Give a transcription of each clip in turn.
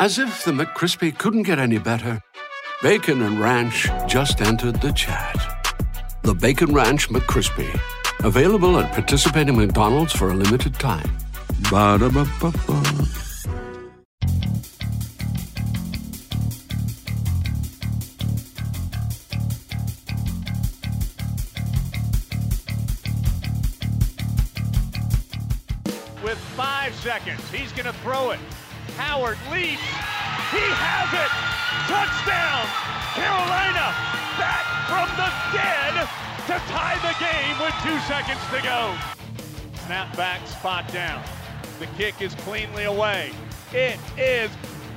As if the McCrispy couldn't get any better, Bacon and Ranch just entered the chat. The Bacon Ranch McCrispy, available at participating McDonald's for a limited time. Ba-da-ba-ba-ba. with five seconds. He's going to throw it. Howard leaps. He has it. Touchdown. Carolina back from the dead to tie the game with two seconds to go. Snap back, spot down. The kick is cleanly away. It is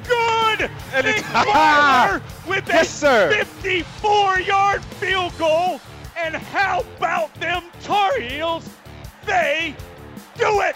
good. And Nick it's- with Yes, a 54-yard field goal. And how about them Tar Heels? They do it.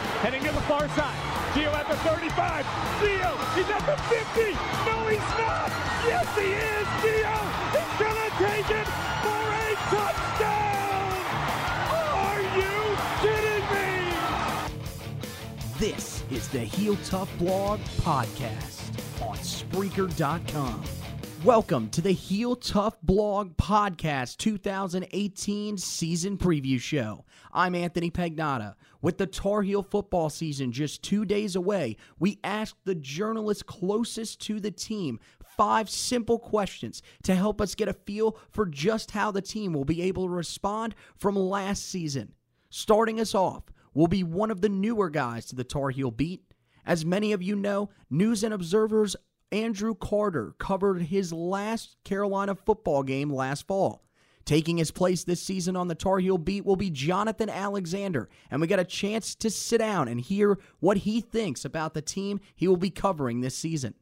Heading to the far side. Gio at the 35. Gio, he's at the 50. No, he's not. Yes, he is. Gio, he's going to take it for a touchdown. Are you kidding me? This is the Heel Tough Blog Podcast on Spreaker.com. Welcome to the Heel Tough Blog Podcast 2018 season preview show. I'm Anthony Pagnotta. With the Tar Heel football season just two days away, we asked the journalists closest to the team five simple questions to help us get a feel for just how the team will be able to respond from last season. Starting us off will be one of the newer guys to the Tar Heel beat. As many of you know, News and Observer's Andrew Carter covered his last Carolina football game last fall. Taking his place this season on the Tar Heel beat will be Jonathan Alexander, and we got a chance to sit down and hear what he thinks about the team he will be covering this season.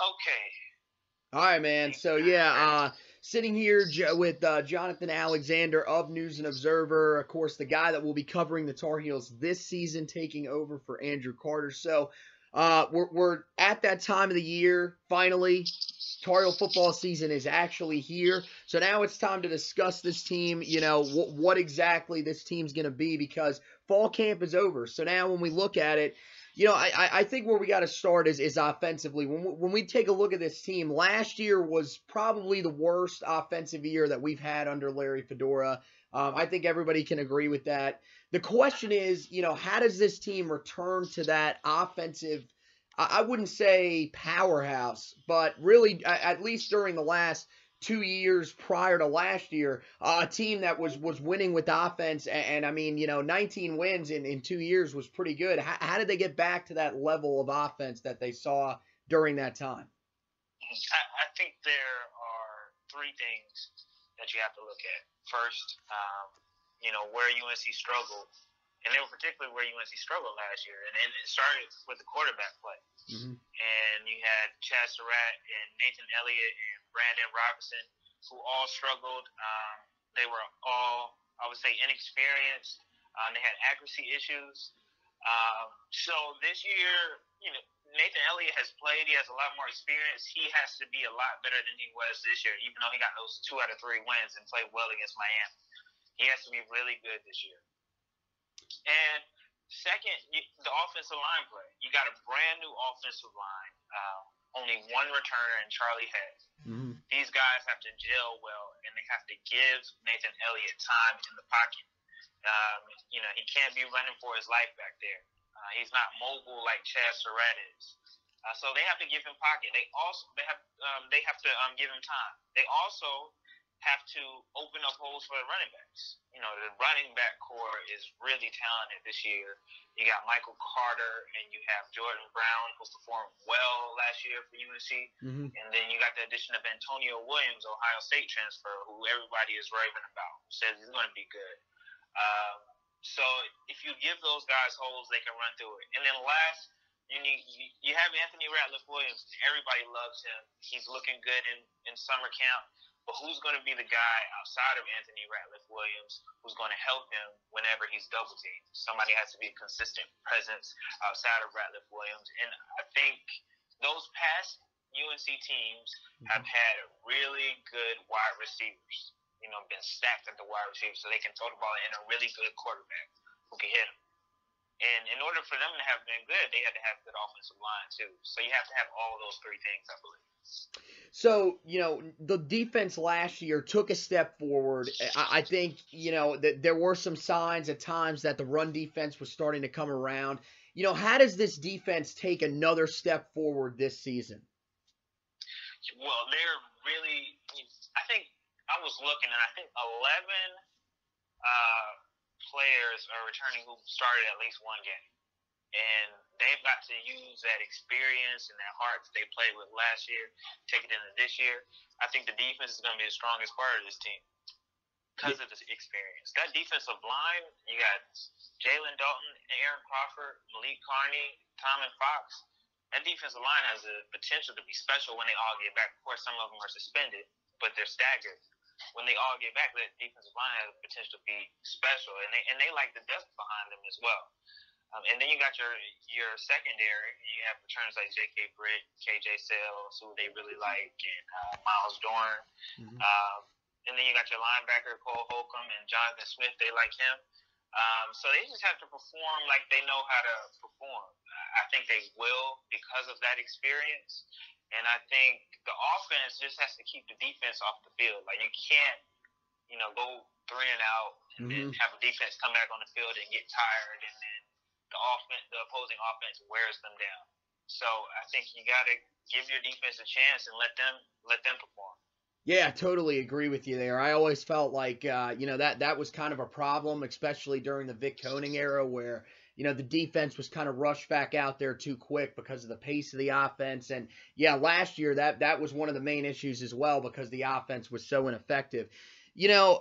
Okay. All right, man. So yeah, uh, sitting here J- with uh, Jonathan Alexander of News and Observer, of course, the guy that will be covering the Tar Heels this season, taking over for Andrew Carter. So uh, we're we're at that time of the year. Finally, Tar football season is actually here. So now it's time to discuss this team. You know wh- what exactly this team's going to be because fall camp is over. So now when we look at it. You know, I, I- I think where we got to start is, is offensively. When we, when we take a look at this team, last year was probably the worst offensive year that we've had under Larry Fedora. Um, I think everybody can agree with that. The question is, you know, how does this team return to that offensive? I, wouldn't say powerhouse, but really, at least during the last two years prior to last year, uh, a team that was was winning with offense, and, and I mean, you know, 19 wins in, in two years was pretty good. How, how did they get back to that level of offense that they saw during that time? I, I think there are three things that you have to look at. First, um, you know, where UNC struggled, and they were particularly where UNC struggled last year, and, and it started with the quarterback play. Mhm. And you had Chazz Surratt and Nathan Elliott and Brandon Robinson, who all struggled. Um, they were all, I would say, inexperienced. Um, they had accuracy issues. Um, so this year, you know, Nathan Elliott has played. He has a lot more experience. He has to be a lot better than he was this year, even though he got those two out of three wins and played well against Miami. He has to be really good this year. And second, you, the offensive line play. You got a brand new offensive line. Uh, only one returner in Charlie Heck. Mhm. These guys have to gel well, and they have to give Nathan Elliott time in the pocket. Um, you know, he can't be running for his life back there. Uh, he's not mobile like Chazz Surratt is. Uh, so they have to give him pocket. They also they have um, they have to um, give him time. They also have to open up holes for the running backs. You know, the running back core is really talented this year. You got Michael Carter and you have Jordan Brown, who performed well last year for UNC. Mhm. And then you got the addition of Antonio Williams, Ohio State transfer, who everybody is raving about, who says he's going to be good. Um, so if you give those guys holes, they can run through it. And then last, you need you have Anthony Ratliff Williams. Everybody loves him. He's looking good in in summer camp. But who's going to be the guy outside of Anthony Ratliff Williams who's going to help him whenever he's double teamed? Somebody has to be a consistent presence outside of Ratliff Williams. And I think those past UNC teams have mm-hmm. had really good wide receivers. You know, been stacked at the wide receiver, so they can throw the ball in a really good quarterback who can hit them. And in order for them to have been good, they had to have good offensive line too. So you have to have all those three things, I believe. So you know the defense last year took a step forward. I, think you know that there were some signs at times that the run defense was starting to come around. You know, how does this defense take another step forward this season? Well, they're really. I think I was looking, and I think eleven. Uh, players are returning who started at least one game. And they've got to use that experience and that heart that they played with last year, take it into this year. I think the defense is going to be the strongest part of this team because of this experience. That defensive line, you got Jalen Dalton, Aaron Crawford, Malik Carney, Tomon Fox. That defensive line has the potential to be special when they all get back. Of course, some of them are suspended, but they're staggered when they all get back, that defensive line has the potential to be special, and they and they like the depth behind them as well. Um, and then you got your your secondary. and You have returns like J.K. Britt, K.J. Sails, who they really like, and uh, Myles Dorn. Mm-hmm. Um, and then you got your linebacker Cole Holcomb and Jonathan Smith. They like him. Um, so they just have to perform like they know how to perform. I think they will because of that experience. And I think the offense just has to keep the defense off the field. Like you can't, you know, go three and out and mm-hmm. then have a defense come back on the field and get tired, and then the offense, the opposing offense wears them down. So I think you got to give your defense a chance and let them let them perform. Yeah, I totally agree with you there. I always felt like uh, you know that that was kind of a problem, especially during the Vic Koenning era, where you know, the defense was kind of rushed back out there too quick because of the pace of the offense. And yeah, last year that that was one of the main issues as well because the offense was so ineffective. You know,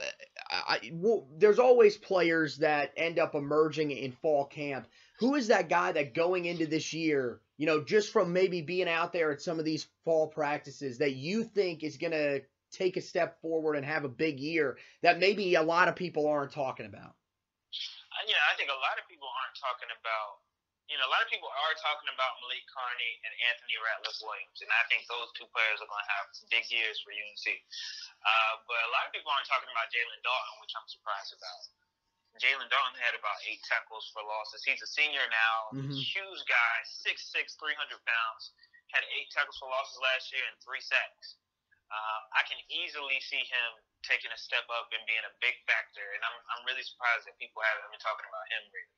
I, well, there's always players that end up emerging in fall camp. Who is that guy that going into this year, you know, just from maybe being out there at some of these fall practices that you think is going to take a step forward and have a big year that maybe a lot of people aren't talking about? Uh, you know, I think a lot of people aren't talking about, you know, a lot of people are talking about Malik Carney and Anthony Ratliff Williams, and I think those two players are going to have big years for UNC. Uh, but a lot of people aren't talking about Jalen Dalton, which I'm surprised about. Jalen Dalton had about eight tackles for losses. He's a senior now, mm-hmm. huge guy, 6'6", 300 pounds. Had eight tackles for losses last year and three sacks. Uh, I can easily see him taking a step up and being a big factor. And I'm I'm really surprised that people haven't been talking about him really.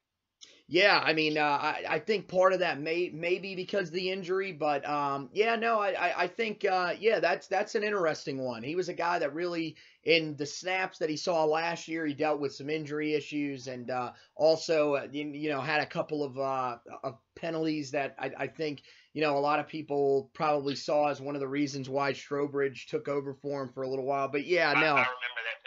Yeah, I mean, uh, I I think part of that may maybe because of the injury, but um, yeah, no, I I, I think uh, yeah, that's that's an interesting one. He was a guy that really in the snaps that he saw last year, he dealt with some injury issues and uh, also uh, you, you know had a couple of uh, of penalties that I, I think you know, a lot of people probably saw as one of the reasons why Strowbridge took over for him for a little while. But yeah, no. I, remember that.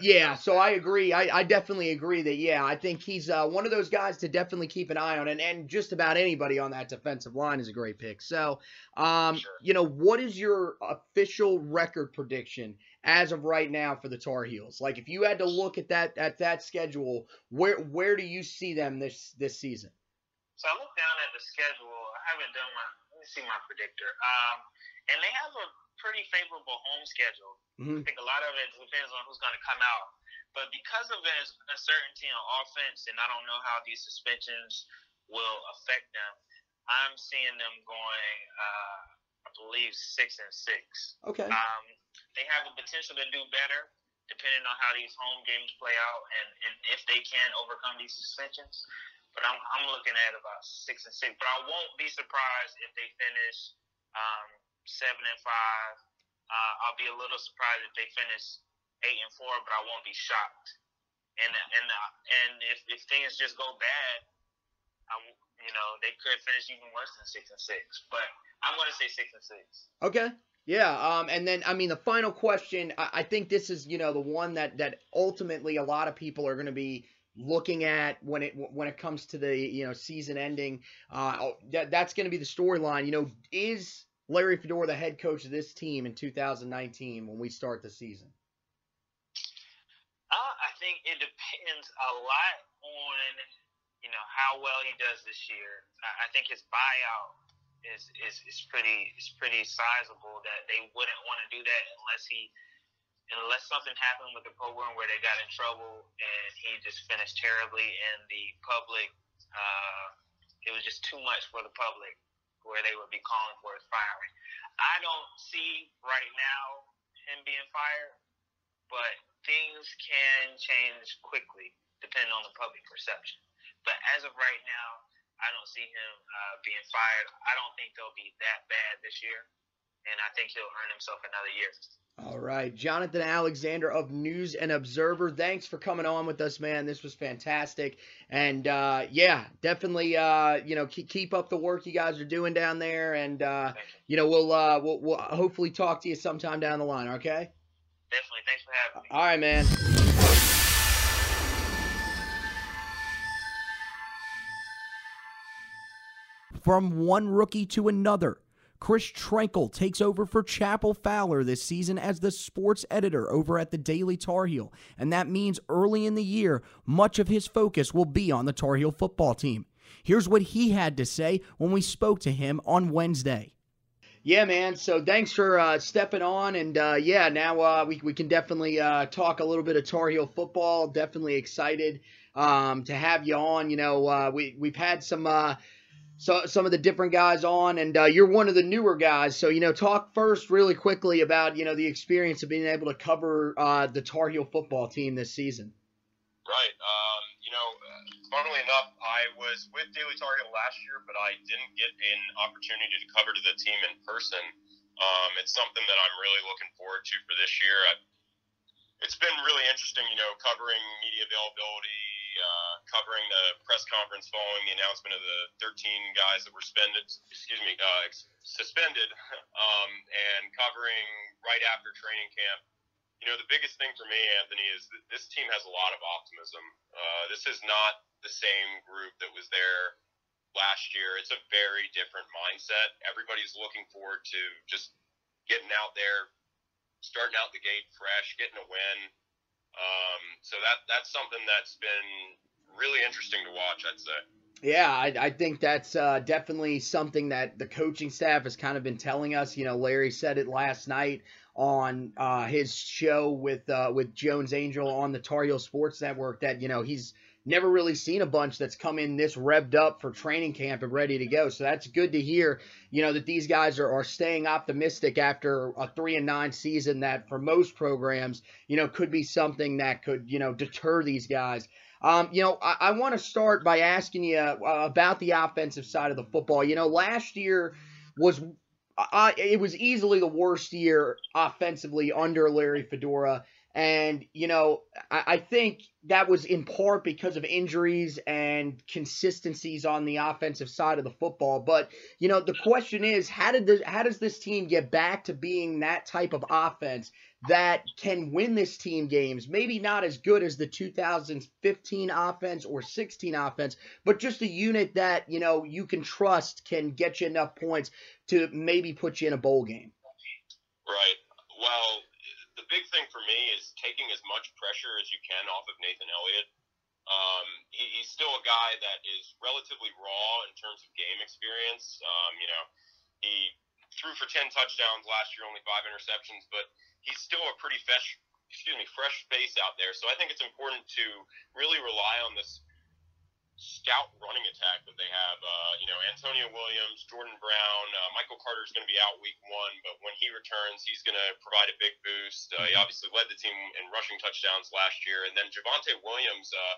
Yeah. Yeah, so I agree. I, I definitely agree that yeah, I think he's uh, one of those guys to definitely keep an eye on, and, and just about anybody on that defensive line is a great pick. So, um, sure. you know, what is your official record prediction as of right now for the Tar Heels? Like, if you had to look at that at that schedule, where where do you see them this this season? So I look down at the schedule. I haven't done my. Let me see my predictor. Um, and they have a pretty favorable home schedule. Mm-hmm. I think a lot of it depends on who's going to come out. But because of the uncertainty on offense, and I don't know how these suspensions will affect them, I'm seeing them going. Uh, I believe six and six. Okay. Um, they have the potential to do better depending on how these home games play out and, and if they can overcome these suspensions. But I'm I'm looking at about six and six. But I won't be surprised if they finish um, seven and five. Uh, I'll be a little surprised if they finish eight and four, but I won't be shocked. And and uh, and if, if things just go bad, I, you know they could finish even worse than six and six. But I'm to say six and six. Okay. Yeah, um, and then I mean the final question. I, I think this is you know the one that that ultimately a lot of people are going to be looking at when it when it comes to the you know season ending. Uh, oh, that, that's going to be the storyline. You know, is Larry Fedora the head coach of this team in 2019 when we start the season? Uh, I think it depends a lot on you know how well he does this year. I think his buyout is is, is pretty is pretty sizable. That they wouldn't want to do that unless he unless something happened with the program where they got in trouble and he just finished terribly and the public uh, it was just too much for the public where they would be calling for his firing. I don't see right now him being fired, but things can change quickly depending on the public perception. But as of right now, I don't see him uh, being fired. I don't think they'll be that bad this year, and I think he'll earn himself another year. All right, Jonathan Alexander of News and Observer. Thanks for coming on with us, man. This was fantastic, and uh, yeah, definitely, uh, you know, keep, keep up the work you guys are doing down there, and uh, you know, we'll, uh, we'll we'll hopefully talk to you sometime down the line. Okay. Definitely. Thanks for having me. All right, man. From one rookie to another. Chris Trenkle takes over for Chapel Fowler this season as the sports editor over at the Daily Tar Heel, and that means early in the year, much of his focus will be on the Tar Heel football team. Here's what he had to say when we spoke to him on Wednesday. Yeah, man. So thanks for uh, stepping on, and uh, yeah, now uh, we we can definitely uh, talk a little bit of Tar Heel football. Definitely excited um, to have you on. You know, uh, we we've had some uh, so some of the different guys on, and uh, you're one of the newer guys. So you know, talk first really quickly about you know the experience of being able to cover uh, the Tar Heel football team this season. Right. Um, you know, funnily enough, I was with Daily Tar Heel last year, but I didn't get an opportunity to cover to the team in person. Um, it's something that I'm really looking forward to for this year. I, it's been really interesting, you know, covering media availability, uh, covering the press conference following the announcement of the 13 guys that were suspended, excuse me, uh, suspended, um, and covering right after training camp. You know, the biggest thing for me, Anthony, is that this team has a lot of optimism. Uh, this is not the same group that was there last year. It's a very different mindset. Everybody's looking forward to just getting out there, starting out the gate fresh, getting a win. Um, so that that's something that's been really interesting to watch, I'd say. Yeah, I, I think that's uh, definitely something that the coaching staff has kind of been telling us. You know, Larry said it last night on uh, his show with uh, with Jones Angell on the Tar Heel Sports Network that you know he's never really seen a bunch that's come in this revved up for training camp and ready to go. So that's good to hear. You know that these guys are, are staying optimistic after a three and nine season that for most programs you know could be something that could you know deter these guys. Um, you know, I, I want to start by asking you uh, about the offensive side of the football. You know, last year was uh, it was easily the worst year offensively under Larry Fedora. And, you know, I, I, think that was in part because of injuries and consistencies on the offensive side of the football. But, you know, the question is, how did the, how does this team get back to being that type of offense that can win this team games? Maybe not as good as the 2015 offense or 16 offense, but just a unit that, you know, you can trust can get you enough points to maybe put you in a bowl game. Right. Well, the big thing for me is taking as much pressure as you can off of Nathan Elliott. Um, he, he's still a guy that is relatively raw in terms of game experience. Um, you know, he threw for 10 touchdowns last year, only five interceptions, but he's still a pretty fresh, excuse me, fresh face out there. So I think it's important to really rely on this scout running attack that they have. Uh, you know, Antonio Williams, Jordan Brown, uh, Michael Carter is going to be out week one, but when he returns, he's going to provide a big boost. Uh, he mm-hmm. obviously led the team in rushing touchdowns last year, and then Javonte Williams. Uh,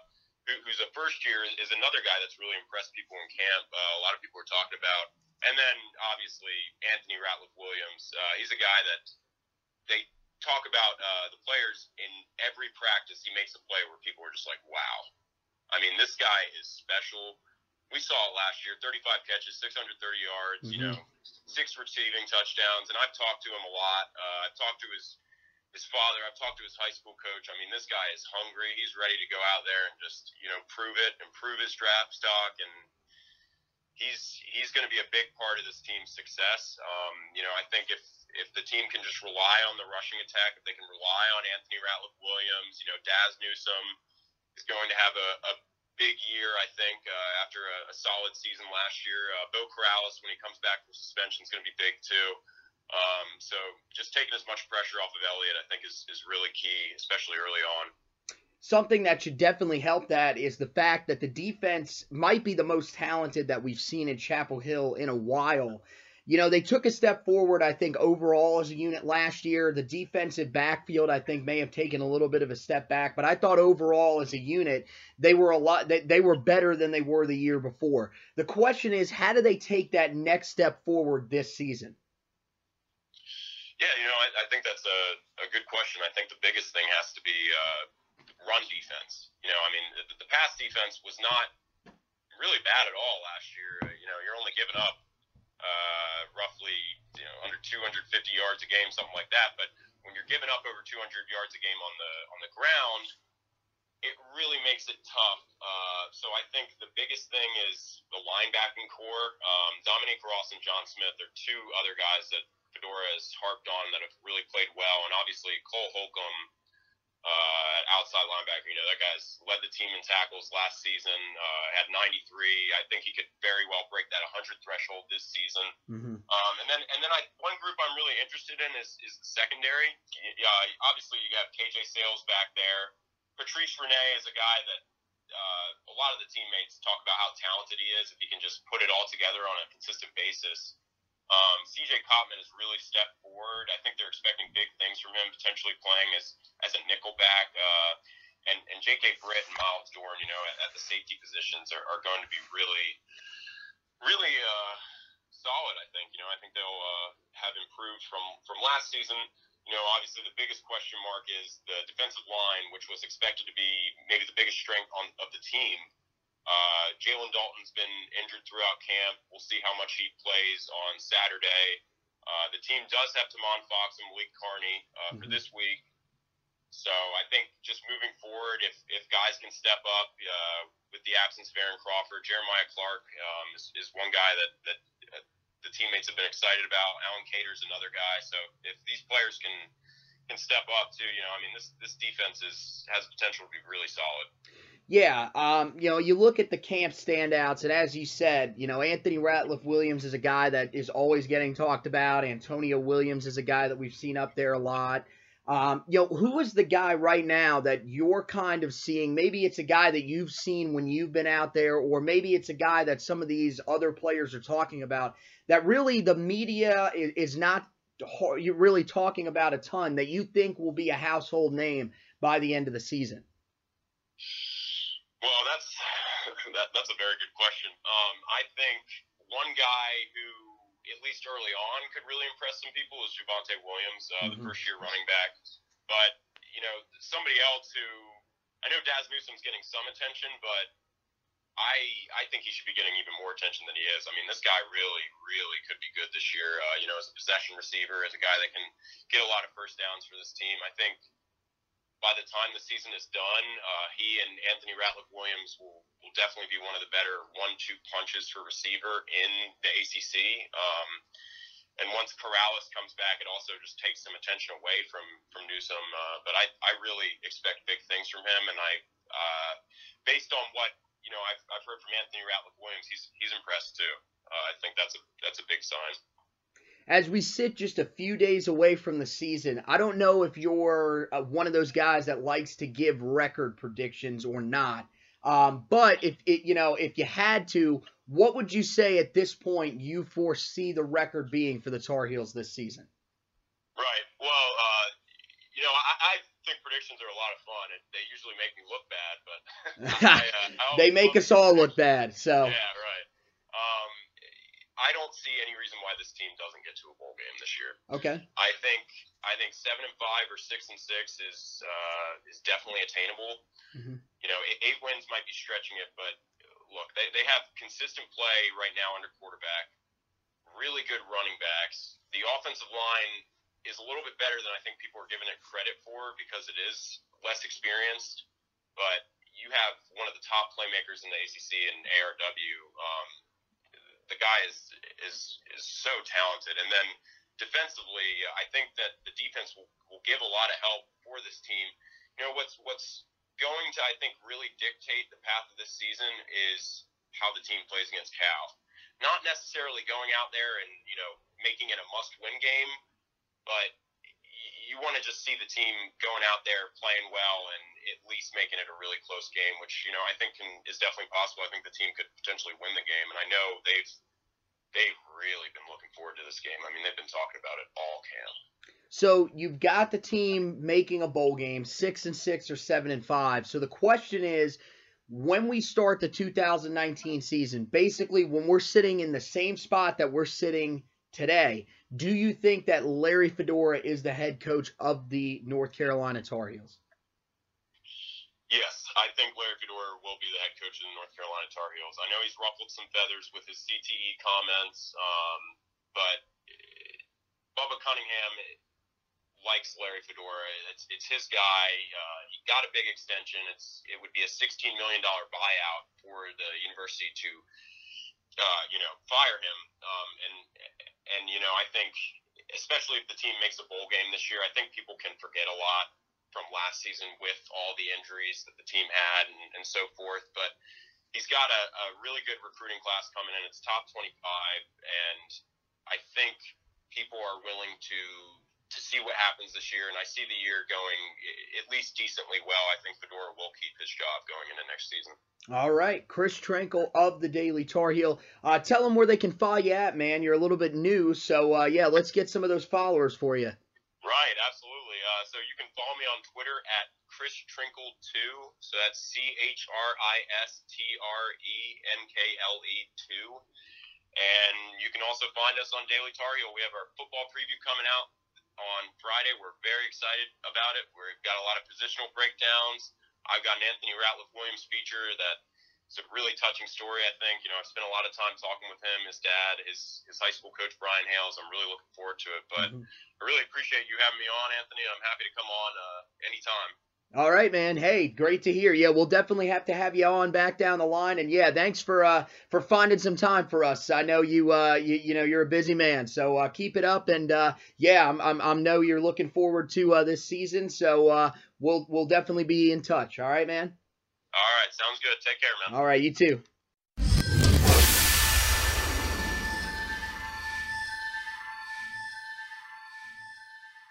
who, who's a first year is another guy that's really impressed people in camp. Uh, a lot of people are talking about, and then obviously Anthony Ratliff Williams. Uh, he's a guy that they talk about uh, the players in every practice. He makes a play where people are just like, "Wow, I mean, this guy is special. We saw it last year 35 catches, 630 yards, mm-hmm. you know, six receiving touchdowns. And I've talked to him a lot. Uh, I've talked to his his father. I've talked to his high school coach. I mean, this guy is hungry. He's ready to go out there and just you know prove it, improve his draft stock, and he's he's going to be a big part of this team's success. Um, you know, I think if if the team can just rely on the rushing attack, if they can rely on Anthony Ratliff Williams, you know, Dazz Newsome is going to have a, a big year, I think, uh, after a, a solid season last year. Uh, Beau Corrales, when he comes back from suspension, is going to be big too. Um, so just taking as much pressure off of Elliott, I think, is, is really key, especially early on. Something that should definitely help that is the fact that the defense might be the most talented that we've seen in Chapel Hill in a while. You know, they took a step forward, I think, overall as a unit last year. The defensive backfield, I think, may have taken a little bit of a step back, but I thought overall as a unit, they were a lot they, they were better than they were the year before. The question is, how do they take that next step forward this season? Yeah, you know, I, I think that's a, a good question. I think the biggest thing has to be uh, run defense. You know, I mean, the, the pass defense was not really bad at all last year. You know, you're only giving up uh, roughly you know under 250 yards a game, something like that. But when you're giving up over 200 yards a game on the on the ground, it really makes it tough. Uh, so I think the biggest thing is the linebacking core. Um, Dominique Ross and John Smith are two other guys that Fedora has harped on that have really played well, and obviously Cole Holcomb, uh, outside linebacker. You know that guy's led the team in tackles last season, uh, had 93. I think he could very well break that 100 threshold this season. Mm-hmm. Um, and then and then I one group I'm really interested in is is the secondary. Yeah, obviously you have KJ Sails back there. Patrice Rene is a guy that. Uh, a lot of the teammates talk about how talented he is if he can just put it all together on a consistent basis. Um, CJ Cottman has really stepped forward. I think they're expecting big things from him, potentially playing as as a nickelback. Uh, and and J.K. Britt and Myles Dorn, you know, at, at the safety positions are, are going to be really, really uh, solid. I think. You know, I think they'll uh, have improved from from last season. You know, obviously the biggest question mark is the defensive line, which was expected to be maybe the biggest strength on of the team. Uh, Jalen Dalton's been injured throughout camp. We'll see how much he plays on Saturday. Uh, the team does have Tomon Fox and Malik Carney uh, mm-hmm. for this week. So I think just moving forward, if, if guys can step up uh, with the absence of Aaron Crawford, Jeremiah Clark um, is, is one guy that, that uh, the teammates have been excited about. Allen Cater's another guy. So if these players can can step up too, you know, I mean, this this defense is has potential to be really solid. Yeah, um, you know, you look at the camp standouts, and as you said, you know, Anthony Ratliff Williams is a guy that is always getting talked about. Antonio Williams is a guy that we've seen up there a lot. Um, you know, who is the guy right now that you're kind of seeing? Maybe it's a guy that you've seen when you've been out there, or maybe it's a guy that some of these other players are talking about that really the media is, is not really talking about a ton that you think will be a household name by the end of the season. Well, that's that, that's a very good question. Um, I think one guy who, at least early on, could really impress some people is Javonte Williams, uh, mm-hmm. the first year running back. But you know, somebody else who I know Dazz Newsome's getting some attention, but I I think he should be getting even more attention than he is. I mean, this guy really, really could be good this year. Uh, you know, as a possession receiver, as a guy that can get a lot of first downs for this team. I think by the time the season is done, uh, he and Anthony Ratliff Williams will, will definitely be one of the better one-two punches for receiver in the ACC. Um, and once Corrales comes back, it also just takes some attention away from from Newsome. Uh, but I, I really expect big things from him, and I, uh, based on what you know I've, I've heard from Anthony Ratliff Williams, he's he's impressed too. Uh, I think that's a that's a big sign as we sit just a few days away from the season, I don't know if you're uh, one of those guys that likes to give record predictions or not. Um, but if it, you know, if you had to, what would you say at this point you foresee the record being for the Tar Heels this season? Right. Well, uh, you know, I, I, think predictions are a lot of fun. and they usually make me look bad, but I, uh, I they make us all look bad. So yeah, right. I don't see any reason why this team doesn't get to a bowl game this year. Okay. I think I think seven and five or six and six is uh, is definitely attainable. Mm-hmm. You know, eight wins might be stretching it, but look, they, they have consistent play right now under quarterback, really good running backs. The offensive line is a little bit better than I think people are giving it credit for because it is less experienced. But you have one of the top playmakers in the ACC and ARW. Um, the guy is is is so talented, and then defensively, I think that the defense will, will give a lot of help for this team. You know what's what's going to I think really dictate the path of this season is how the team plays against Cal. Not necessarily going out there and you know making it a must-win game, but you want to just see the team going out there playing well and at least making it a really close game, which you know I think can, is definitely possible. I think the team could potentially win the game, and I know they've they've really been looking forward to this game. I mean, they've been talking about it all camp. So you've got the team making a bowl game, six and six or seven and five. So the question is, when we start the 2019 season, basically when we're sitting in the same spot that we're sitting today, do you think that Larry Fedora is the head coach of the North Carolina Tar Heels? Yes, I think Larry Fedora will be the head coach of the North Carolina Tar Heels. I know he's ruffled some feathers with his CTE comments, um, but Bubba Cunningham likes Larry Fedora. It's it's his guy. Uh, he got a big extension. It's it would be a sixteen million dollar buyout for the university to uh, you know, fire him. Um, and and you know, I think especially if the team makes a bowl game this year, I think people can forget a lot from last season with all the injuries that the team had and, and so forth. But he's got a, a really good recruiting class coming in. It's top 25, and I think people are willing to to see what happens this year, and I see the year going at least decently well. I think Fedora will keep his job going into next season. All right, Chris Trenkle of the Daily Tar Heel. Uh, tell them where they can follow you at, man. You're a little bit new, so uh, yeah, let's get some of those followers for you. Right, absolutely. Uh, so you can follow me on Twitter at Chris Trenkle two. So that's C H R I S T R E N K L E two. And you can also find us on Daily Tar Heel. We have our football preview coming out on Friday. We're very excited about it. We've got a lot of positional breakdowns. I've got an Anthony Ratliff Williams feature that it's a really touching story. I think you know I've spent a lot of time talking with him, his dad, his his high school coach Brian Hales. I'm really looking forward to it. But mm-hmm. I really appreciate you having me on, Anthony. I'm happy to come on uh, anytime. All right, man. Hey, great to hear. Yeah, we'll definitely have to have you on back down the line. And yeah, thanks for uh for finding some time for us. I know you uh you, you know you're a busy man, so uh, keep it up. And uh, yeah, I'm, I'm I know you're looking forward to uh, this season. So uh, we'll we'll definitely be in touch. All right, man. All right, sounds good. Take care, man. All right, you too.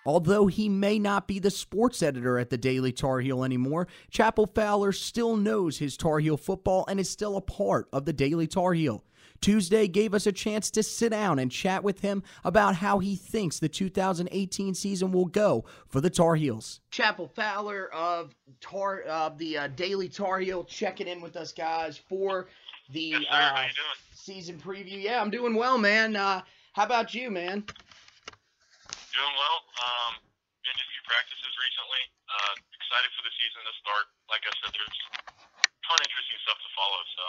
Although he may not be the sports editor at the Daily Tar Heel anymore, Chapel Fowler still knows his Tar Heel football and is still a part of the Daily Tar Heel. Tuesday gave us a chance to sit down and chat with him about how he thinks the 2018 season will go for the Tar Heels. Chapel Fowler of Tar of the uh, Daily Tar Heel checking in with us guys for the yes, uh, season preview. Yeah, I'm doing well, man. Uh, how about you, man? Doing well. Um, been to a few practices recently. Uh, excited for the season to start. Like I said, there's a ton of interesting stuff to follow. So.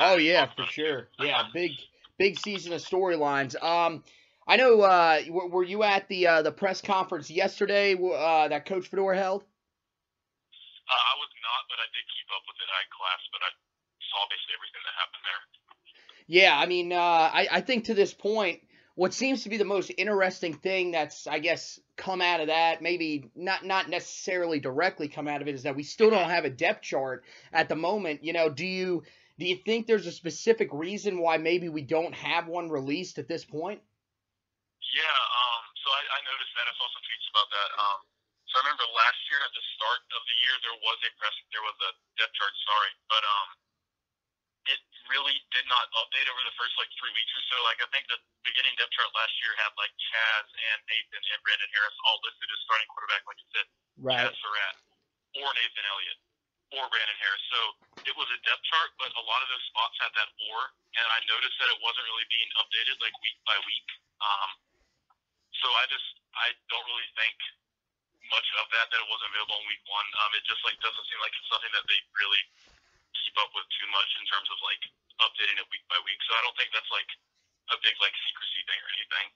Oh yeah, for sure. Yeah, big big season of storylines. Um, I know. Uh, were, were you at the uh, the press conference yesterday uh, that Coach Fedora held? Uh, I was not, but I did keep up with it. I had class, but I saw basically everything that happened there. Yeah, I mean, uh, I I think to this point, what seems to be the most interesting thing that's I guess come out of that, maybe not not necessarily directly come out of it, is that we still don't have a depth chart at the moment. You know, do you do you think there's a specific reason why maybe we don't have one released at this point? Yeah, um, so I, I noticed that. I saw some tweets about that. Um, so I remember last year at the start of the year there was a press there was a depth chart, sorry, but um it really did not update over the first like three weeks or so. Like I think the beginning depth chart last year had like Chazz and Nathan and Brandon Harris all listed as starting quarterback, like you said, right. Chazz Surratt or Nathan Elliott or Brandon Harris. So it was a depth chart, but a lot of those spots had that or, and I noticed that it wasn't really being updated like week by week. Um, so I just I don't really think much of that that it wasn't available in week one. Um, it just like doesn't seem like it's something that they really keep up with too much in terms of like updating it week by week. So I don't think that's like a big like secrecy thing or anything.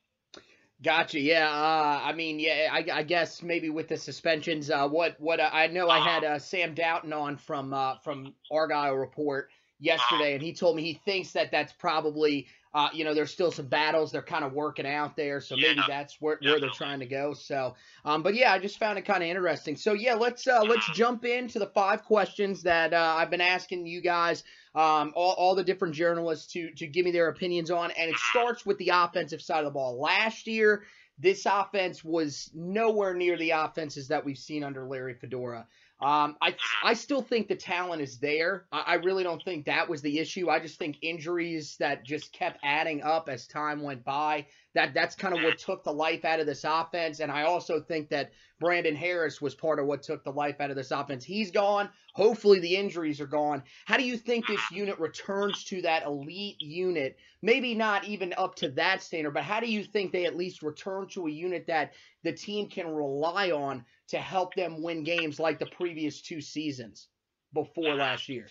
Gotcha. Yeah. Uh, I mean, yeah. I, I, guess maybe with the suspensions, uh, what what uh, I know, I had uh, Sam Doughton on from uh, from Argyle Report yesterday, and he told me he thinks that that's probably uh, you know, there's still some battles they're kind of working out there, so maybe that's where, where they're trying to go. So, um, but yeah, I just found it kind of interesting. So yeah, let's uh, let's jump into the five questions that uh, I've been asking you guys, um, all, all the different journalists to to give me their opinions on, and it starts with the offensive side of the ball. Last year, this offense was nowhere near the offenses that we've seen under Larry Fedora. Um, I I still think the talent is there. I, I, really don't think that was the issue. I just think injuries that just kept adding up as time went by. That that's kind of what took the life out of this offense. And I also think that Brandon Harris was part of what took the life out of this offense. He's gone. Hopefully the injuries are gone. How do you think this unit returns to that elite unit? Maybe not even up to that standard, but how do you think they at least return to a unit that the team can rely on to help them win games like the previous two seasons before last year?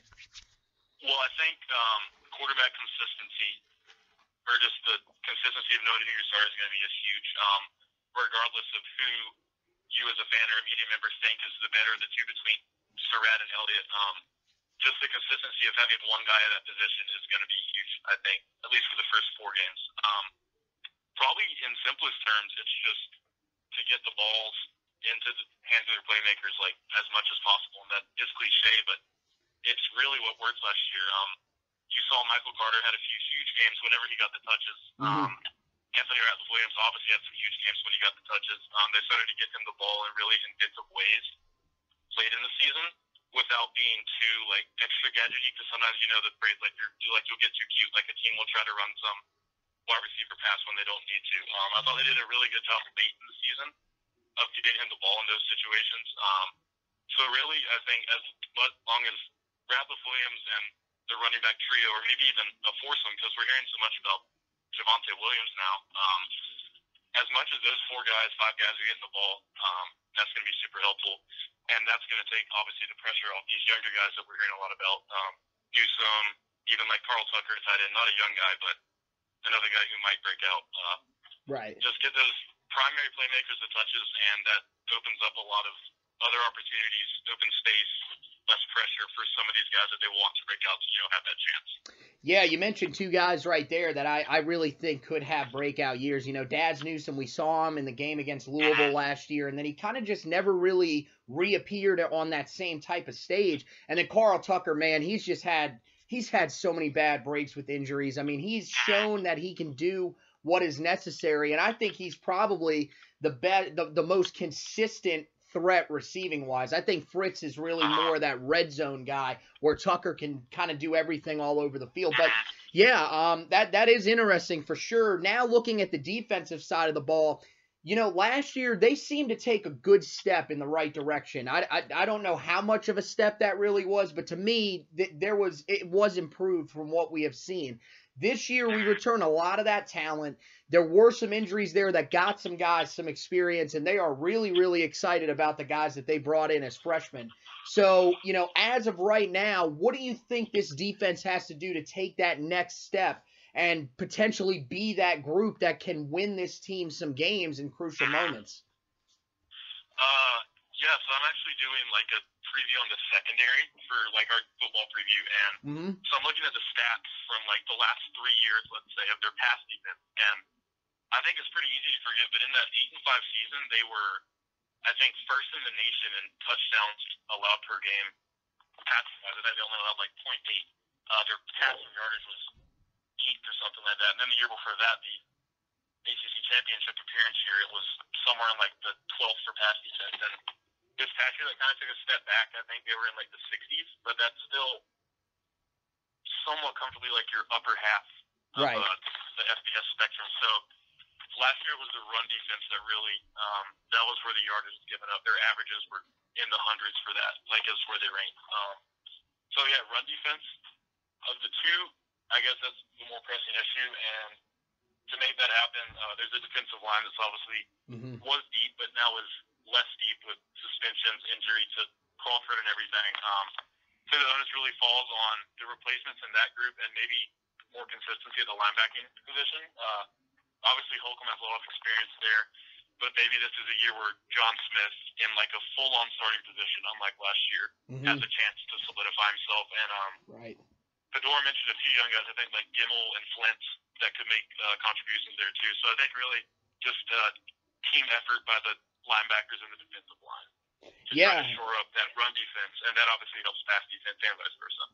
Well, I think um, quarterback consistency, or just the consistency of knowing who your starter is going to be, is huge. Um, regardless of who you as a fan or a media member think is the better of the two between Surratt and Elliott. Um, just the consistency of having one guy at that position is going to be huge, I think, at least for the first four games. Um, probably in simplest terms, it's just to get the balls into the hands of their playmakers like as much as possible. And that is cliche, but it's really what worked last year. Um, you saw Michael Carter had a few huge games whenever he got the touches. Mm-hmm. Um, Anthony Ratliff Williams obviously had some huge games when he got the touches. Um, they started to get him the ball in really inventive ways late in the season without being too like extra gadgety. Because sometimes you know the phrase like you're like you'll get too cute. Like a team will try to run some wide receiver pass when they don't need to. Um, I thought they did a really good job late in the season of getting him the ball in those situations. Um, so really, I think as long as Ratliff Williams and the running back trio, or maybe even a foursome, because we're hearing so much about Javonte Williams now. Um, as much as those four guys, five guys are getting the ball, um, that's going to be super helpful, and that's going to take obviously the pressure off these younger guys that we're hearing a lot about. Um, Newsome, even like Carl Tucker, tight end, not a young guy, but another guy who might break out. Uh, right. Just get those primary playmakers the touches, and that opens up a lot of other opportunities, open space, less pressure for some of these guys that they want to break out to you know have that chance. Yeah, you mentioned two guys right there that I, I really think could have breakout years. You know, Dazz Newsome, we saw him in the game against Louisville mm-hmm. last year, and then he kind of just never really reappeared on that same type of stage. And then Carl Tucker, man, he's just had he's had so many bad breaks with injuries. I mean, he's mm-hmm. shown that he can do what is necessary. And I think he's probably the best, the, the most consistent threat receiving wise. I think Fritts is really more that red zone guy where Tucker can kind of do everything all over the field. But yeah, um, that that is interesting for sure. Now looking at the defensive side of the ball, you know, last year they seemed to take a good step in the right direction. I, I, I don't know how much of a step that really was, but to me, th- there was it was improved from what we have seen. This year, we return a lot of that talent. There were some injuries there that got some guys some experience, and they are really, really excited about the guys that they brought in as freshmen. So, you know, as of right now, what do you think this defense has to do to take that next step and potentially be that group that can win this team some games in crucial moments? Uh, yeah, so I'm actually doing like a preview on the secondary for like our football preview, and mm-hmm. so I'm looking at the stats from like the last three years, let's say, of their pass defense, and I think it's pretty easy to forget, but in that eight and five season, they were, I think, first in the nation in touchdowns allowed per game. Passing wise, I think they only allowed like 0.8. Uh, their passing yardage was eight or something like that, and then the year before that, the ACC championship appearance year, it was somewhere in like the 12th for pass defense, and this past year, that kind of took a step back. I think they were in like the 60s, but that's still somewhat comfortably like your upper half of right. uh, the FBS spectrum. So last year was the run defense that really um, that was where the yardage was given up. Their averages were in the hundreds for that, like is where they ranked. Um, so yeah, run defense of the two, I guess that's the more pressing issue. And to make that happen, uh, there's a defensive line that's obviously mm-hmm. was deep, but now is less deep with suspensions, injury to Crawford and everything. Um, so the onus really falls on the replacements in that group and maybe more consistency at the linebacking position. Uh, obviously Holcomb has a lot of experience there, but maybe this is a year where John Smith, in like a full-on starting position, unlike last year, Mhm. has a chance to solidify himself. And um, Right. Fedora mentioned a few young guys, I think like Gimmel and Flint, that could make uh, contributions there too. So I think really just uh, team effort by the linebackers and the defensive line. To Yeah. To shore up that run defense, and that obviously helps pass defense and vice versa.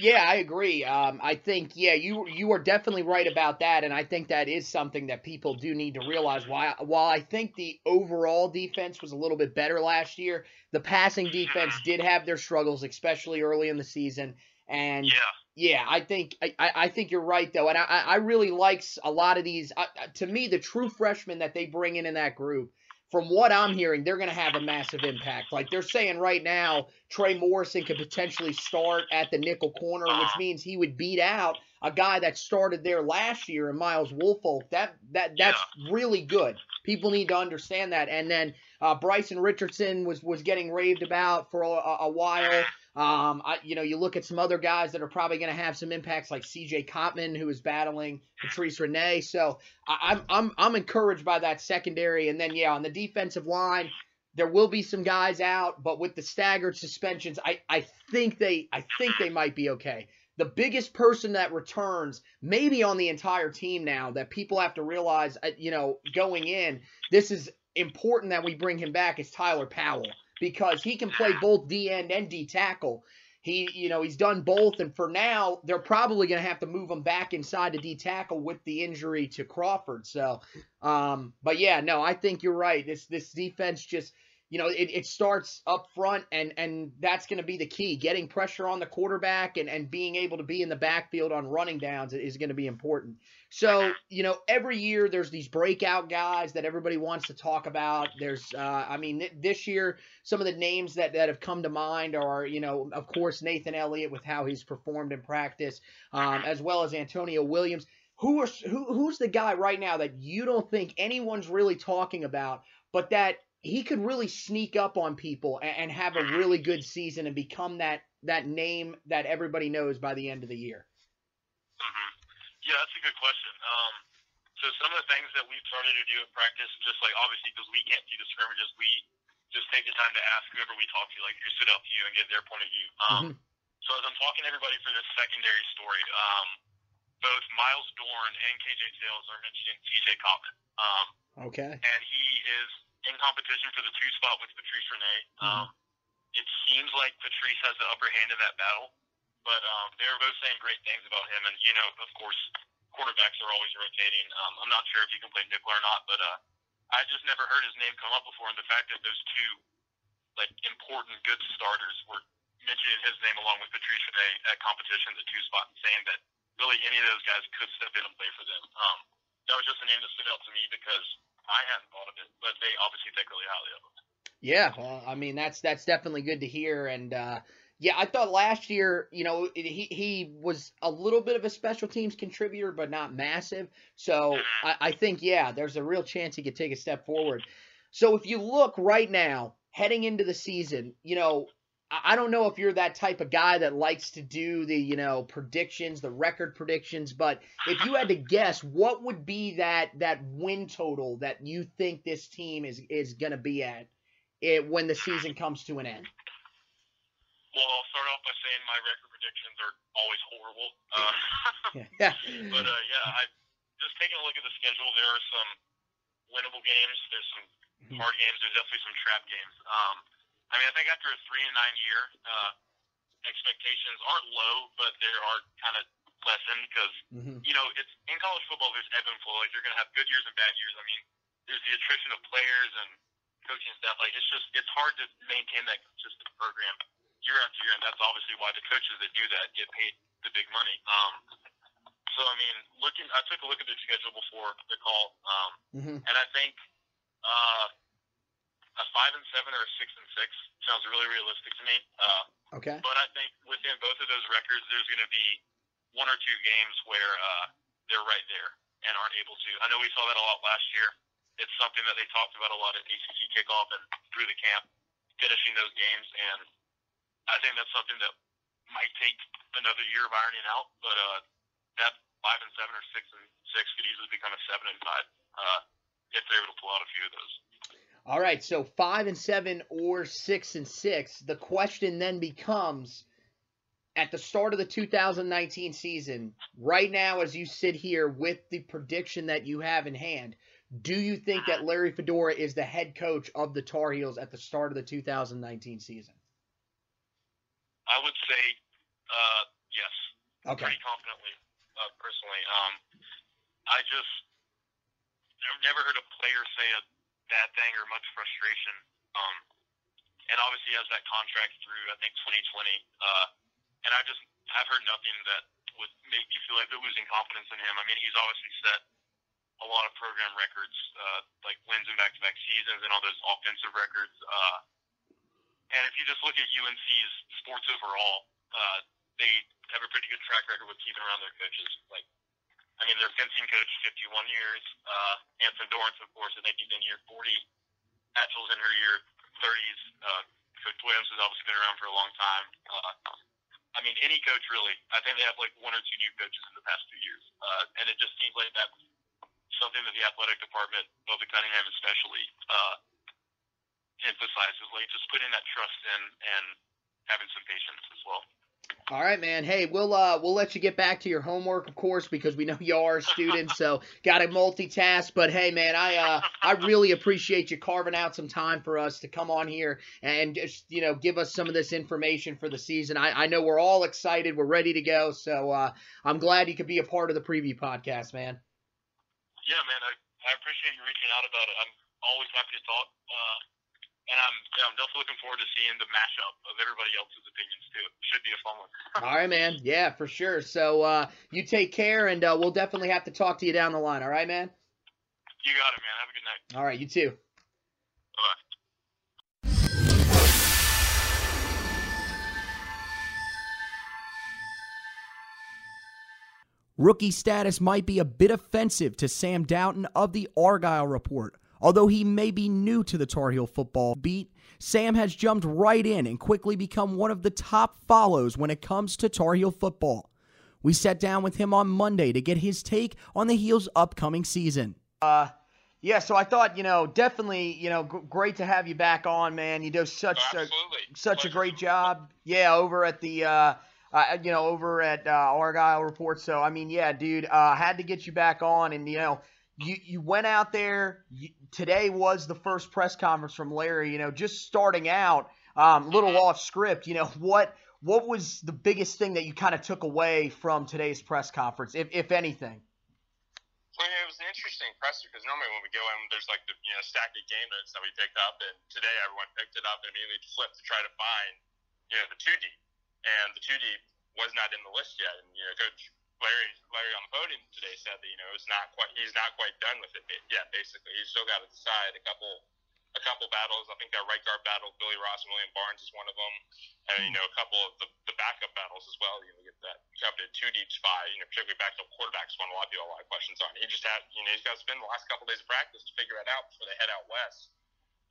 Yeah, I agree. Um, I think yeah, you you are definitely right about that, and I think that is something that people do need to realize. Why while I think the overall defense was a little bit better last year, the passing defense did have their struggles, especially early in the season. And Yeah. yeah, I think I, I think you're right though, and I I really likes a lot of these. Uh, to me, the true freshmen that they bring in in that group, from what I'm hearing, they're going to have a massive impact. Like they're saying right now, Trey Morrison could potentially start at the nickel corner, which means he would beat out a guy that started there last year in Myles Wolfolk. That that that's really good. People need to understand that. And then uh, Bryson Richardson was was getting raved about for a, a while. Um, I, you know, you look at some other guys that are probably going to have some impacts, like C.J. Cotman, who is battling Patrice Rene. So I, I'm I'm I'm encouraged by that secondary. And then yeah, on the defensive line, there will be some guys out, but with the staggered suspensions, I I think they I think they might be okay. The biggest person that returns, maybe on the entire team now, that people have to realize, uh, you know, going in, this is important that we bring him back is Tyler Powell because he can play both D end and D tackle. He, you know, he's done both, and for now, they're probably going to have to move him back inside to D tackle with the injury to Crawford. So, um, but yeah, no, I think you're right. This this defense just, you know, it, it starts up front, and and that's going to be the key. Getting pressure on the quarterback and and being able to be in the backfield on running downs is going to be important. So, you know, every year there's these breakout guys that everybody wants to talk about. There's, uh, I mean, th- this year, some of the names that, that have come to mind are, you know, of course, Nathan Elliott with how he's performed in practice, um, as well as Antonio Williams. Who are who, who's the guy right now that you don't think anyone's really talking about, but that he could really sneak up on people and, and have a really good season and become that that name that everybody knows by the end of the year? hmm Yeah, that's a good question. Um, so some of the things that we've started to do in practice, just like obviously because we can't see the scrimmages, we just take the time to ask whoever we talk to, like who stood out to you and get their point of view. Um, Mhm. So as I'm talking to everybody for this secondary story, um, both Myles Dorn and KJ Sails are mentioning C.J. Cotman. Um, Okay. and he is in competition for the two spot with Patrice Rene. Um, it seems like Patrice has the upper hand in that battle, but um, they're both saying great things about him. And you know, of course, quarterbacks are always rotating. Um, I'm not sure if he can play nickel or not, but uh, I just never heard his name come up before. And the fact that those two like important good starters were mentioning his name along with Patrice Rene at competition, the two spot, and saying that really any of those guys could step in and play for them. Um, that was just a name that stood out to me because I hadn't thought of it, but they obviously think really highly of him. Yeah, well, I mean that's that's definitely good to hear, and uh, yeah, I thought last year, you know, he he was a little bit of a special teams contributor, but not massive. So I, I think yeah, there's a real chance he could take a step forward. So if you look right now, heading into the season, you know, I don't know if you're that type of guy that likes to do the you know predictions, the record predictions, but if you had to guess, what would be that that win total that you think this team is is gonna be at? it, when the season comes to an end. Well, I'll start off by saying my record predictions are always horrible. Uh, Yeah. but uh, yeah, I just taking a look at the schedule. There are some winnable games. There's some Mhm. hard games. There's definitely some trap games. Um, I mean, I think after a three and nine year, uh, expectations aren't low, but they are kind of lessened because Mhm. you know it's in college football. There's ebb and flow. Like you're gonna have good years and bad years. I mean, there's the attrition of players and coaching staff. Like it's just it's hard to maintain that consistent program year after year, and that's obviously why the coaches that do that get paid the big money. Um, so I mean, looking, I took a look at their schedule before the call, um, Mhm. and I think uh, a five and seven or a six and six sounds really realistic to me. Uh, Okay. but I think within both of those records, there's going to be one or two games where uh, they're right there and aren't able to. I know we saw that a lot last year. It's something that they talked about a lot at ACC kickoff and through the camp, finishing those games. And I think that's something that might take another year of ironing out. But uh, that five and seven or six and six could easily become a seven and five uh, if they're able to pull out a few of those. All right, so five and seven or six and six. The question then becomes at the start of the 2019 season, right now, as you sit here with the prediction that you have in hand, do you think that Larry Fedora is the head coach of the Tar Heels at the start of the 2019 season? I would say uh, yes, Okay. pretty confidently, uh, personally. Um, I just I've never heard a player say a bad thing or much frustration. Um, and obviously has that contract through I think 2020. Uh, and I just I've heard nothing that would make me feel like they're losing confidence in him. I mean, he's obviously set a lot of program records, uh, like wins in back-to-back seasons and all those offensive records. Uh, and if you just look at UNC's sports overall, uh, they have a pretty good track record with keeping around their coaches. Like, I mean, their fencing coach, 51 years. Uh, Anson Dorrance, of course, I think he's in year 40. Hatchell's in her year 30s. Uh, coach Williams has obviously been around for a long time. Uh, I mean, any coach really. I think they have like one or two new coaches in the past two years, uh, and it just seems like that's something that the athletic department, Bubba Cunningham especially, uh, emphasizes, like just putting that trust in and having some patience as well. All right, man. Hey, we'll uh we'll let you get back to your homework, of course, because we know you are a student, so got to multitask. But hey, man, I uh I really appreciate you carving out some time for us to come on here and just you know give us some of this information for the season. I I know we're all excited, we're ready to go, so uh I'm glad you could be a part of the preview podcast, man. Yeah, man, I, I appreciate you reaching out about it. I'm always happy to talk. Uh, and I'm, yeah, I'm definitely looking forward to seeing the mashup of everybody else's opinions too. Should be a fun one. All right, man. Yeah, for sure. So uh you take care, and uh, we'll definitely have to talk to you down the line. All right, man. You got it, man. Have a good night. All right, you too. Bye. Rookie status might be a bit offensive to Sam Doughton of the Argyle Report. Although he may be new to the Tar Heel football beat, Sam has jumped right in and quickly become one of the top follows when it comes to Tar Heel football. We sat down with him on Monday to get his take on the Heels' upcoming season. Uh, yeah, so I thought, you know, definitely, you know, g- great to have you back on, man. You do such Oh, a, absolutely. such a great job. Yeah, over at the, uh, uh, you know, over at uh, Argyle Report. So I mean, yeah, dude, uh, had to get you back on, and you know, you you went out there. You, today was the first press conference from Larry. You know, just starting out, um, little off script. You know, what what was the biggest thing that you kind of took away from today's press conference, if if anything? Well, yeah, it was an interesting presser because normally when we go in, there's like the you know stack of game notes that we picked up, and today everyone picked it up and immediately flipped to try to find you know the two deep, and the two deep was not in the list yet. And you know, Coach Larry Larry on the podium today said that you know it's not quite he's not quite done with it yet. Basically, he's still got to decide a couple a couple battles. I think that right guard battle, Billy Ross and William Barnes is one of them, and you know a couple of the, the backup battles as well. You know, get that coveted two deep spot. You know, particularly backup quarterbacks one. A lot of people have a lot of questions on. He just had you know he's got to spend the last couple days of practice to figure it out before they head out west.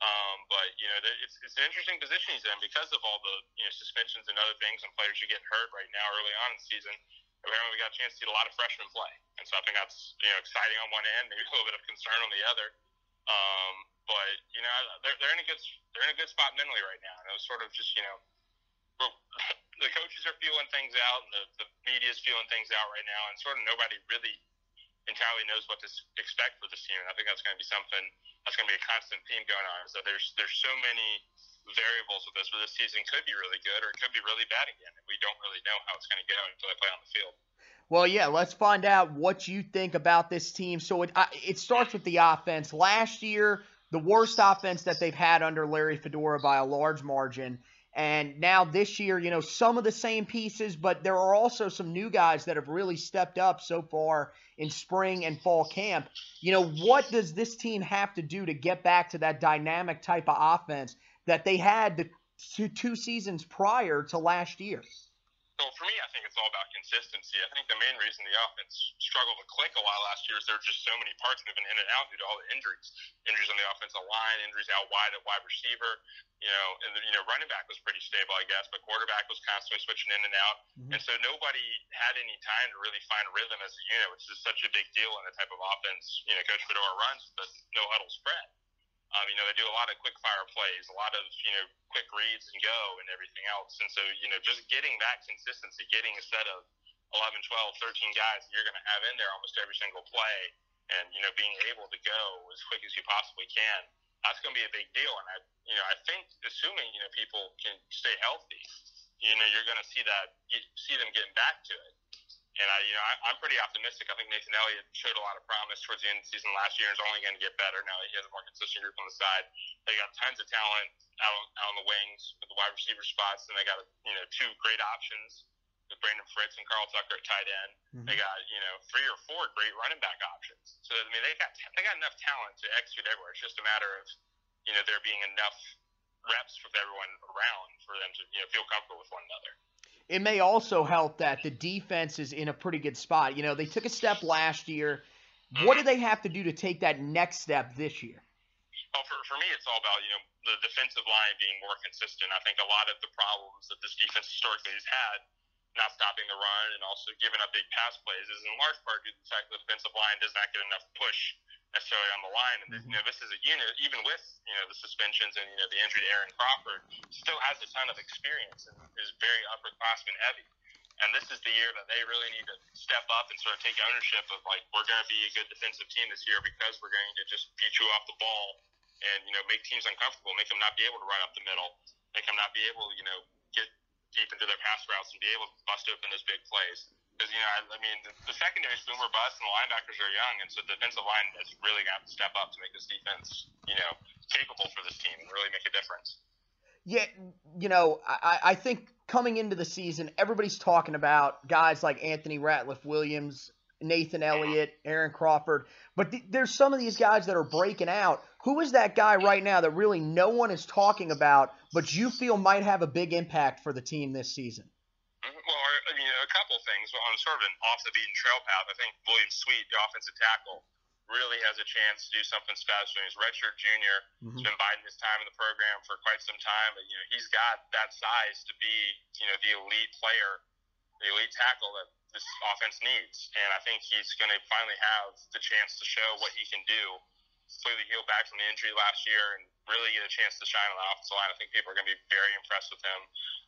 Um, but you know, it's it's an interesting position he's in because of all the you know suspensions and other things, and players are getting hurt right now early on in the season. We got a chance to see a lot of freshmen play, and so I think that's you know exciting on one end, maybe a little bit of concern on the other. Um, but you know, they're they're in a good they're in a good spot mentally right now, and it was sort of just you know, the coaches are feeling things out, and the the media is feeling things out right now, and sort of nobody really entirely knows what to expect for this team. And I think that's going to be something that's going to be a constant theme going on. So there's there's so many variables with this where this season could be really good or it could be really bad again. And we don't really know how it's going to go until they play on the field. Well, yeah, let's find out what you think about this team. So it it starts with the offense. Last year, the worst offense that they've had under Larry Fedora by a large margin. And now this year, you know, some of the same pieces, but there are also some new guys that have really stepped up so far in spring and fall camp. You know, what does this team have to do to get back to that dynamic type of offense that they had the two, two seasons prior to last year? So for me, I think it's all about consistency. I think the main reason the offense struggled to click a while last year is there were just so many parts moving in and out due to all the injuries. Injuries on the offensive line, injuries out wide at wide receiver. You know, and the, you know, running back was pretty stable, I guess, but quarterback was constantly switching in and out, mm-hmm. and so nobody had any time to really find rhythm as a unit, which is such a big deal in the type of offense you know Coach Fedora runs, the no huddle spread. Um, you know, they do a lot of quick fire plays, a lot of, you know, quick reads and go and everything else. And so, you know, just getting that consistency, getting a set of 11, 12, 13 guys that you're going to have in there almost every single play and, you know, being able to go as quick as you possibly can, that's going to be a big deal. And I, you know, I think assuming, you know, people can stay healthy, you know, you're going to see that, see them getting back to it. And I, you know, I, I'm pretty optimistic. I think Nathan Elliott showed a lot of promise towards the end of the season last year and is only going to get better now that he has a more consistent group on the side. They got tons of talent out, out on the wings with the wide receiver spots, and they got, you know, two great options with Brandon Fritts and Carl Tucker at tight end. Mm-hmm. They got, you know, three or four great running back options. So I mean, they got they got enough talent to execute everywhere. It's just a matter of, you know, there being enough reps with everyone around for them to, you know, feel comfortable with one another it may also help that the defense is in a pretty good spot. You know, they took a step last year. What do they have to do to take that next step this year? Well, for, for me, it's all about, you know, the defensive line being more consistent. I think a lot of the problems that this defense historically has had, not stopping the run and also giving up big pass plays, is in large part due to the fact that the defensive line does not get enough push necessarily on the line. And mm-hmm. you know, this is a unit, even with you know the suspensions and you know the injury to Aaron Crawford, still has a ton of experience and is very upperclassman heavy. And this is the year that they really need to step up and sort of take ownership of like we're going to be a good defensive team this year because we're going to just beat you off the ball and you know make teams uncomfortable, make them not be able to run up the middle, make them not be able to you know get deep into their pass routes and be able to bust open those big plays. Because you know, I, I mean, the, the secondary is boomer bust, and the linebackers are young, and so the defensive line has really got to step up to make this defense, you know, capable for this team and really make a difference. Yeah, you know, I, I think coming into the season, everybody's talking about guys like Anthony Ratliff Williams, Nathan Elliott, Aaron Crawford, but th- there's some of these guys that are breaking out. Who is that guy right now that really no one is talking about, but you feel might have a big impact for the team this season? I mean, a couple things. On sort of an off the beaten trail path, I think William Sweet, the offensive tackle, really has a chance to do something special. He's redshirt junior. Mm-hmm. He's been biding his time in the program for quite some time, but you know he's got that size to be you know the elite player, the elite tackle that this offense needs. And I think he's going to finally have the chance to show what he can do completely healed back from the injury last year and really get a chance to shine on the offensive line. I think people are going to be very impressed with him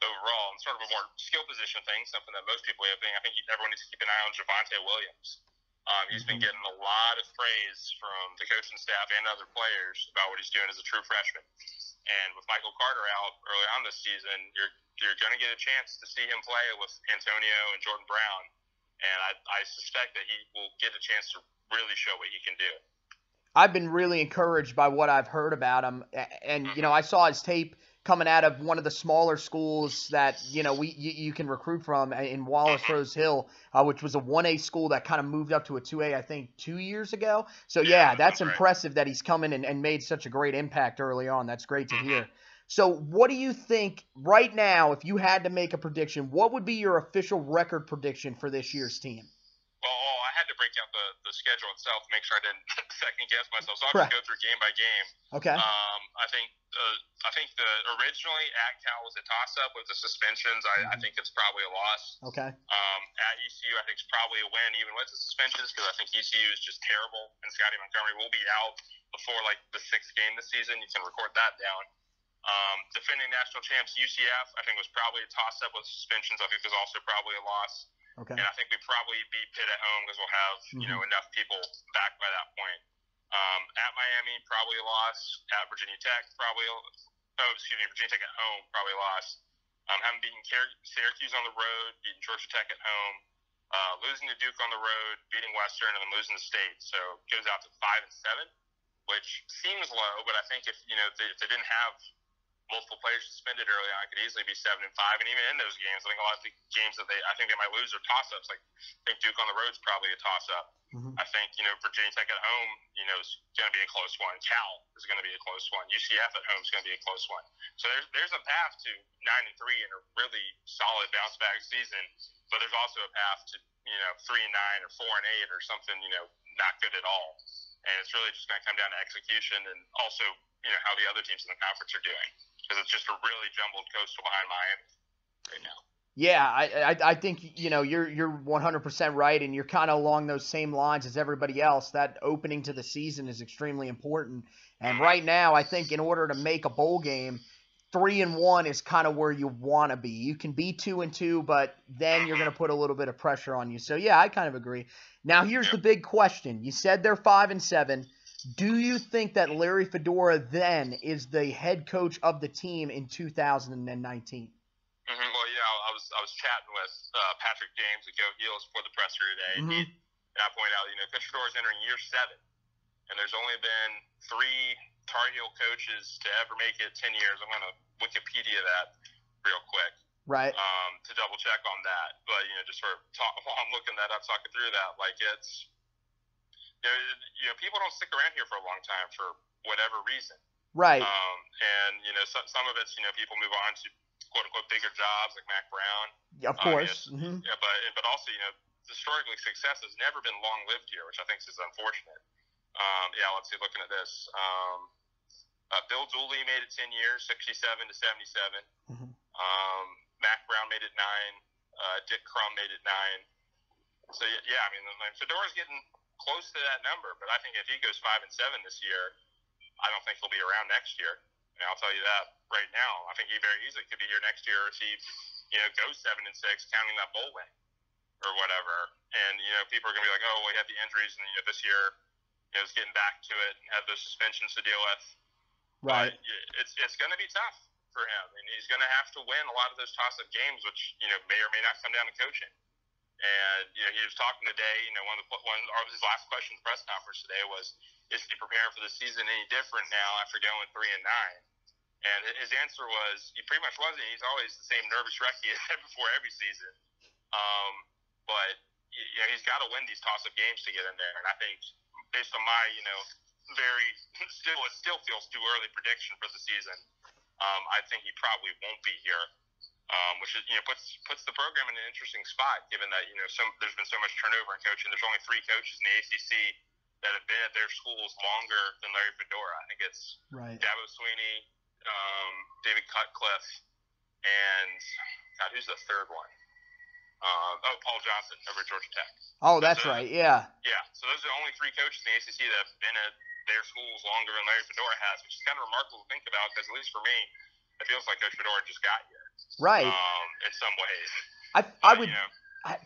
overall. And sort of a more skill position thing, something that most people have been. I think everyone needs to keep an eye on Javonte Williams. Um, he's been mm-hmm. getting a lot of praise from the coaching staff and other players about what he's doing as a true freshman. And with Michael Carter out early on this season, you're you're going to get a chance to see him play with Antonio and Jordan Brown. And I, I suspect that he will get a chance to really show what he can do. I've been really encouraged by what I've heard about him, and you know I saw his tape coming out of one of the smaller schools that you know we you, you can recruit from in Wallace Rose Hill, uh, which was a one A school that kind of moved up to a two A I think two years ago. So yeah, that's impressive that he's coming and, and made such a great impact early on. That's great to hear. So what do you think right now, if you had to make a prediction, what would be your official record prediction for this year's team? Had to break out the, the schedule itself to make sure I didn't second guess myself. So I'll just go through game by game. Okay. Um, I think uh, I think the originally at Cal was a toss up with the suspensions. I, mm-hmm. I think it's probably a loss. Okay. Um, at ECU, I think it's probably a win even with the suspensions because I think ECU is just terrible and Scotty Montgomery will be out before like the sixth game this season. You can record that down. Um, defending national champs UCF, I think was probably a toss up with suspensions. I think there's also probably a loss. Okay. And I think we probably beat Pitt at home because we'll have mm-hmm. you know mm-hmm. enough people back by that point. Um, at Miami, probably a loss. At Virginia Tech, probably. Oh, excuse me, Virginia Tech at home, probably a loss. Um, having beaten Syracuse on the road, beating Georgia Tech at home, uh, losing to Duke on the road, beating Western, and then losing to State. So it goes out to five and seven, which seems low, but I think if you know if they, if they didn't have multiple players suspended early on. It could easily be seven and five, and even in those games, I think a lot of the games that they, I think they might lose are toss-ups. Like I think Duke on the road is probably a toss-up. Mhm. I think you know Virginia Tech at home, you know, is going to be a close one. Cal is going to be a close one. UCF at home is going to be a close one. So there's there's a path to nine and three and a really solid bounce back season, but there's also a path to you know three and nine or four and eight or something you know not good at all. And it's really just going to come down to execution and also you know how the other teams in the conference are doing because it's just a really jumbled coastal behind Miami right now. Yeah, I, I I think you know you're you're 100% right, and you're kind of along those same lines as everybody else. That opening to the season is extremely important, and right now I think in order to make a bowl game, three and one is kind of where you want to be. You can be two and two, but then you're going to mm-hmm. put a little bit of pressure on you. So yeah, I kind of agree. Now here's the big question: You said they're five and seven. Do you think that Larry Fedora then is the head coach of the team in 2019? Mm-hmm. Well, yeah, I was I was chatting with uh, Patrick James at Go Heels for the presser today, and, he, and I pointed out, you know, Coach Fedora is entering year seven, and there's only been three Tar Heel coaches to ever make it ten years. I'm going to Wikipedia that real quick Right. um, to double check on that. But you know, just sort of talk, while I'm looking that up, talking through that, like it's you know, you know, people don't stick around here for a long time for whatever reason. Right. Um, and you know, some some of it's you know people move on to quote unquote bigger jobs like Mack Brown. of um, course. yes. hmm Yeah, but but also you know historically success has never been long lived here, which I think is unfortunate. Um, yeah, let's see. Looking at this, um, uh, Bill Dooley made it ten years, sixty-seven to seventy-seven. Mhm. Um, Mack Brown made it nine. Uh, Dick Crum made it nine. So yeah, yeah I mean, like, Fedora's getting close to that number, but I think if he goes five and seven this year, I don't think he'll be around next year. And I'll tell you that right now. I think he very easily could be here next year if he, you know, goes seven and six, counting that bowl win or whatever. And you know, people are gonna be like, oh, well, he had the injuries, and you know, this year, you know, he's getting back to it and had those suspensions to deal with. Right. But it's it's gonna be tough for him, and he's gonna have to win a lot of those toss-up games, which you know may or may not come down to coaching. And you know, he was talking today. You know, one of the one or his last question the press conference today was, "Is he preparing for the season any different now after going three and nine? And his answer was, he pretty much wasn't. He's always the same nervous wreck he had before every season. Um, but you know, he's got to win these toss-up games to get in there. And I think, based on my, you know, very still it still feels too early prediction for the season, um, I think he probably won't be here. Um, which is, you know, puts puts the program in an interesting spot, given that you know some there's been so much turnover in coaching. There's only three coaches in the ACC that have been at their schools longer than Larry Fedora. I think it's Right. Dabo Swinney, um, David Cutcliffe, and God, who's the third one? Uh, oh, Paul Johnson over at Georgia Tech. Oh, that's right. Yeah. Yeah, so those are the only three coaches in the ACC that have been at their schools longer than Larry Fedora has, which is kind of remarkable to think about because at least for me, it feels like Coach Fedora just got here. Right. Um, in some ways. I I But, would You know, I,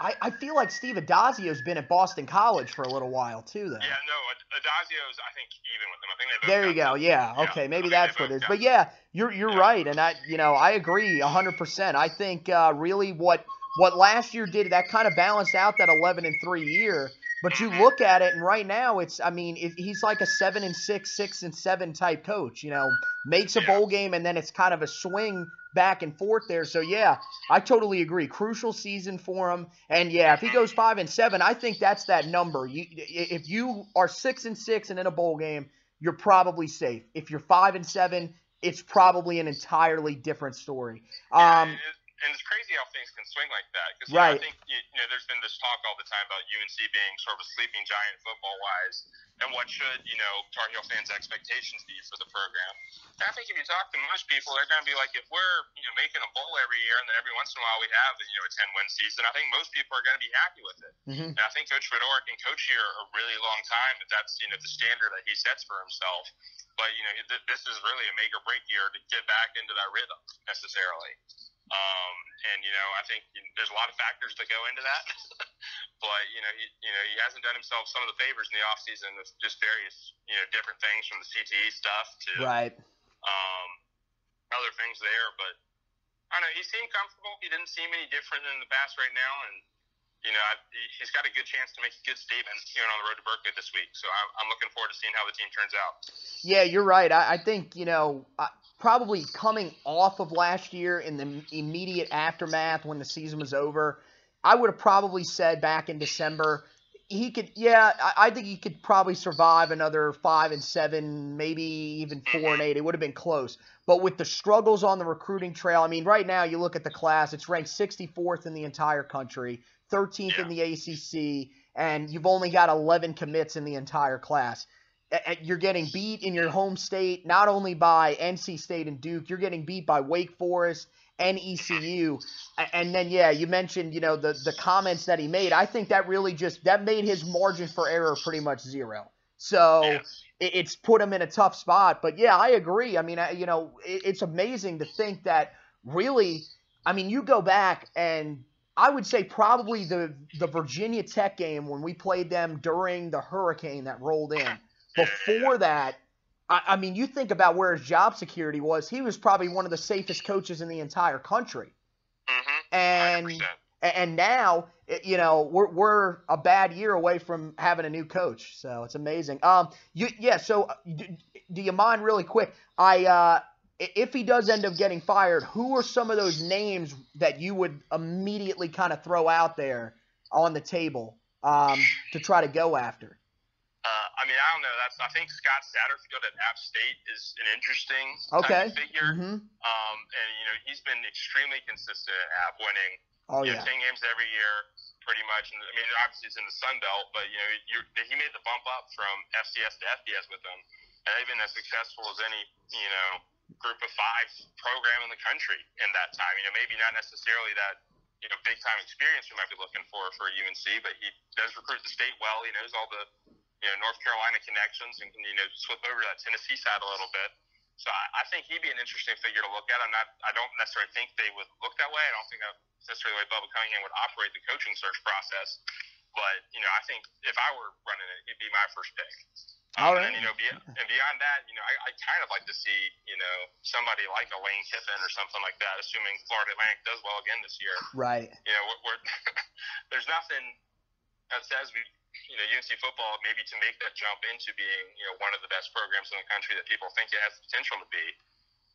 I I feel like Steve Addazio's been at Boston College for a little while too, though. yeah, no, Ad- Addazio's I think even with them. I think they There you go. Yeah. Yeah, Okay. Maybe that's what it is. But yeah, you're you're Yeah. right, and I you know I agree hundred percent. I think uh, really what what last year did that kind of balanced out that eleven and three year. But you look at it, and right now it's I mean it, he's like a seven and six, six and seven type coach. You know, makes a bowl game, and then it's kind of a swing back and forth there. So yeah, I totally agree. Crucial season for him, and yeah, if he goes five and seven, I think that's that number. You if you are six and six and in a bowl game, you're probably safe. If you're five and seven, it's probably an entirely different story. Yeah, Um, and it's crazy how things can swing like that. Because Right. I think you, you know, there's been this talk all the time about UNC being sort of a sleeping giant football wise, and what should you know Tar Heel fans' expectations be for the program. And I think if you talk to most people, they're going to be like, if we're you know making a bowl every year, and then every once in a while we have you know a 10 win season, I think most people are going to be happy with it. mhm. And I think Coach Fedora can coach here a really long time. If that's you know the standard that he sets for himself. But you know th- this is really a make or break year to get back into that rhythm necessarily. Um, and you know I think you there's a lot of factors that go into that. but you know he you know he hasn't done himself some of the favors in the off season with just various you know different things from the CTE stuff to Right. um, other things there. But I don't know. He seemed comfortable. He didn't seem any different than the past right now, and you know I, he's got a good chance to make a good statement here on the road to Berkeley this week. So I'm, I'm looking forward to seeing how the team turns out. Yeah, you're right. I, I think you know I, probably coming off of last year in the immediate aftermath when the season was over, I would have probably said back in December he could. Yeah, I, I think he could probably survive another five and seven, maybe even four and eight. It would have been close. But with the struggles on the recruiting trail, I mean, right now you look at the class; it's ranked 64th in the entire country, 13th in the ACC, and you've only got 11 commits in the entire class you're getting beat in your home state, not only by NC State and Duke, you're getting beat by Wake Forest and ECU. And then, yeah, you mentioned, you know, the, the comments that he made. I think that really just, that made his margin for error pretty much zero. So it's put him in a tough spot. But yeah, I agree. I mean, you know, it's amazing to think that really, I mean, you go back and I would say probably the the Virginia Tech game when we played them during the hurricane that rolled in. Before that, I, I, mean, you think about where his job security was. He was probably one of the safest coaches in the entire country. Mm-hmm. And 100%. and now, you know, we're we're a bad year away from having a new coach. So it's amazing. Um, you yeah. So do, do you mind really quick? I uh, if he does end up getting fired, who are some of those names that you would immediately kind of throw out there on the table um, to try to go after? I mean, I don't know. That's I think Scott Satterfield at App State is an interesting okay. figure. Mm-hmm. Um, and you know, he's been extremely consistent at App, winning oh, yeah. know, ten games every year, pretty much. And I mean, obviously he's in the Sun Belt, but you know, he made the bump up from FCS to FBS with them, and they've been as successful as any you know group of five program in the country in that time. You know, maybe not necessarily that you know big time experience we might be looking for for UNC, but he does recruit the state well. He knows all the you know North Carolina connections and can you know swip over to that Tennessee side a little bit. So I, I think he'd be an interesting figure to look at. I'm not. I don't necessarily think they would look that way. I don't think that's necessarily the way Bubba Cunningham would operate the coaching search process. But you know, I think if I were running it, he'd be my first pick. Um, All right. And you know, be, and beyond that, you know, I, I kind of like to see you know somebody like a Lane Kiffin or something like that, assuming Florida Atlantic does well again this year. Right. You know, we're, we're there's nothing that says we you know, UNC football maybe to make that jump into being, you know, one of the best programs in the country that people think it has the potential to be,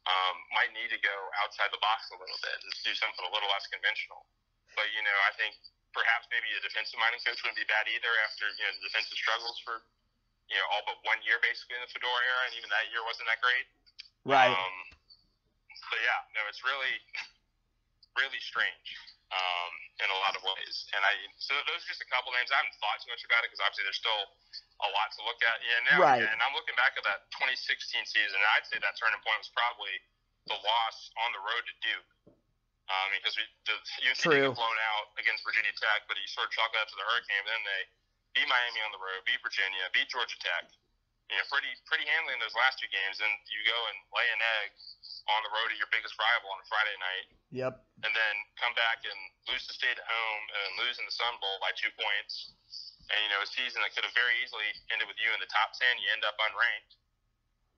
um, might need to go outside the box a little bit and do something a little less conventional. But you know, I think perhaps maybe a defensive minded coach wouldn't be bad either after you know the defensive struggles for you know all but one year basically in the Fedora era, and even that year wasn't that great. Right. Um, but yeah, no, it's really really strange um, in a lot of ways. And I so those are just a couple names. I haven't thought too much about it because obviously there's still a lot to look at. Yeah, now right. and I'm looking back at that 2016 season. And I'd say that turning point was probably the loss on the road to Duke. Um, because we, the UNC True. got blown out against Virginia Tech, but you sort of chalk that to the Hurricane. Then they beat Miami on the road, beat Virginia, beat Georgia Tech. You know, pretty pretty handily in those last two games. And you go and lay an egg on the road to your biggest rival on a Friday night. Yep. And then come back and lose the state at home and lose in the Sun Bowl by two points. And you know, a season that could have very easily ended with you in the top ten, you end up unranked.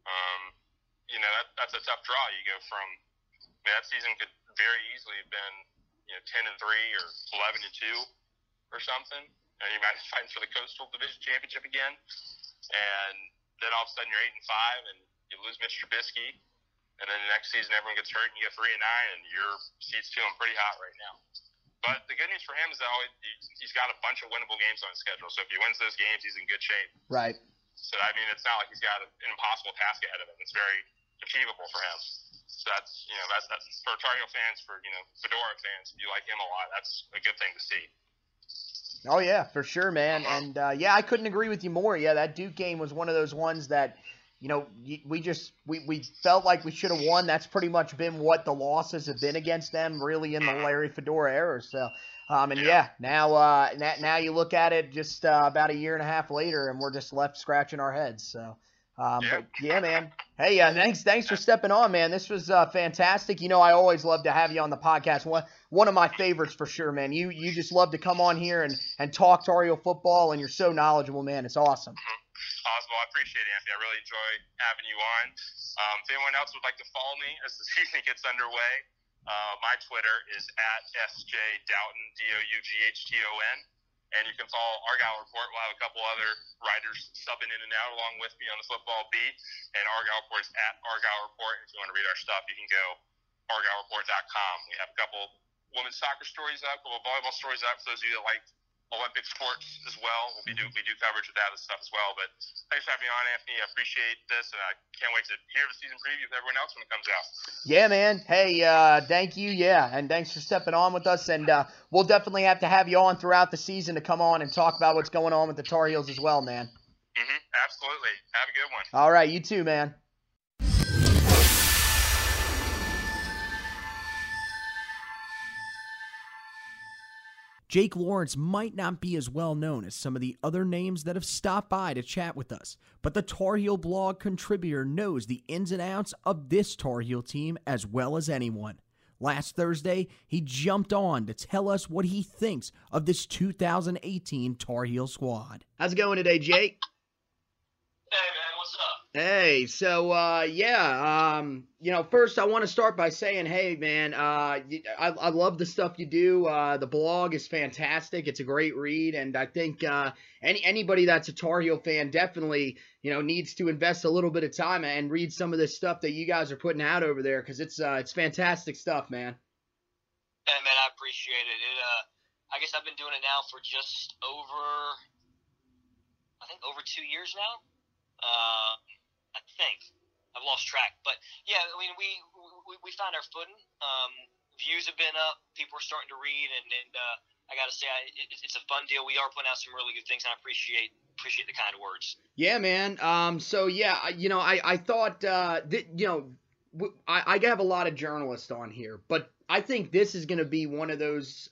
Um, you know, that that's a tough draw. You go from I mean, that season could very easily have been, you know, ten and three or eleven and two or something. And you might be fighting for the Coastal Division Championship again. And then all of a sudden you're eight and five and you lose Mitch Trubisky and then the next season everyone gets hurt and you get three and nine, and your seat's feeling pretty hot right now. But the good news for him is that he's got a bunch of winnable games on his schedule. So if he wins those games, he's in good shape. Right. So I mean, it's not like he's got an impossible task ahead of him. It's very achievable for him. So that's you know that's that's for Tar fans, for you know Fedora fans. If you like him a lot, that's a good thing to see. Oh yeah, for sure, man. And uh, yeah, I couldn't agree with you more. Yeah, that Duke game was one of those ones that you know, we just we, we felt like we should have won. That's pretty much been what the losses have been against them, really, in the Larry Fedora era. So, um, and yeah, now uh, now you look at it just uh, about a year and a half later, and we're just left scratching our heads. So, um, but yeah, man. Hey, uh, thanks thanks for stepping on, man. This was uh, fantastic. You know, I always love to have you on the podcast. One one of my favorites for sure, man. You you just love to come on here and and talk Tar Heel football, and you're so knowledgeable, man. It's awesome. Oswald. I appreciate it, Anthony. I really enjoy having you on. Um, if anyone else would like to follow me as the season gets underway, uh, my Twitter is at SJ Doughton, D O U G H T O N. And you can follow Argyle Report. We'll have a couple other writers subbing in and out along with me on the football beat. And Argyle Report is at Argyle Report. If you want to read our stuff, you can go argylereport.com. We have a couple women's soccer stories up, a couple volleyball stories up for those of you that like Olympic sports as well. We'll be do we do coverage of that and stuff as well. But thanks for having me on, Anthony. I appreciate this, and I can't wait to hear the season preview with everyone else when it comes out. Yeah, man. Hey, uh, thank you. Yeah, and thanks for stepping on with us. And uh, we'll definitely have to have you on throughout the season to come on and talk about what's going on with the Tar Heels as well, man. Mm-hmm. Absolutely. Have a good one. All right, you too, man. Jake Lawrence might not be as well known as some of the other names that have stopped by to chat with us, but the Tar Heel blog contributor knows the ins and outs of this Tar Heel team as well as anyone. Last Thursday, he jumped on to tell us what he thinks of this 2018 Tar Heel squad. How's it going today, Jake? Hey, man, what's up? Hey, so uh, yeah, um, you know, first I want to start by saying, hey, man, uh, I love the stuff you do. Uh, the blog is fantastic; it's a great read, and I think uh, any anybody that's a Tar Heel fan definitely, you know, needs to invest a little bit of time and read some of this stuff that you guys are putting out over there because it's uh, it's fantastic stuff, man. Hey, man, I appreciate it. It, uh, I guess I've been doing it now for just over, I think over two years now. Uh, I think I've lost track, but yeah, I mean, we we, we found our footing. Um, views have been up. People are starting to read, and, and uh, I got to say, I, it, it's a fun deal. We are putting out some really good things, and I appreciate appreciate the kind of words. Yeah, man. Um, so yeah, you know, I I thought uh, that you know, I, I have a lot of journalists on here, but I think this is going to be one of those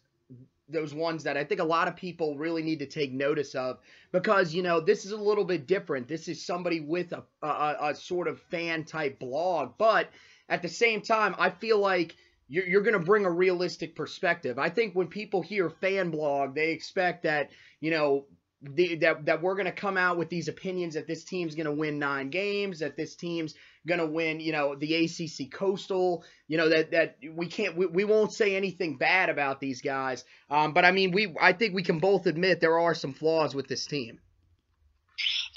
those ones that I think a lot of people really need to take notice of because you know this is a little bit different. This is somebody with a a, a sort of fan type blog, but at the same time, I feel like you're, you're going to bring a realistic perspective. I think when people hear fan blog, they expect that you know the, that that we're going to come out with these opinions that this team's going to win nine games, that this team's going to win, you know, the ACC Coastal, you know, that that we can't we, we won't say anything bad about these guys. Um, but I mean, we I think we can both admit there are some flaws with this team.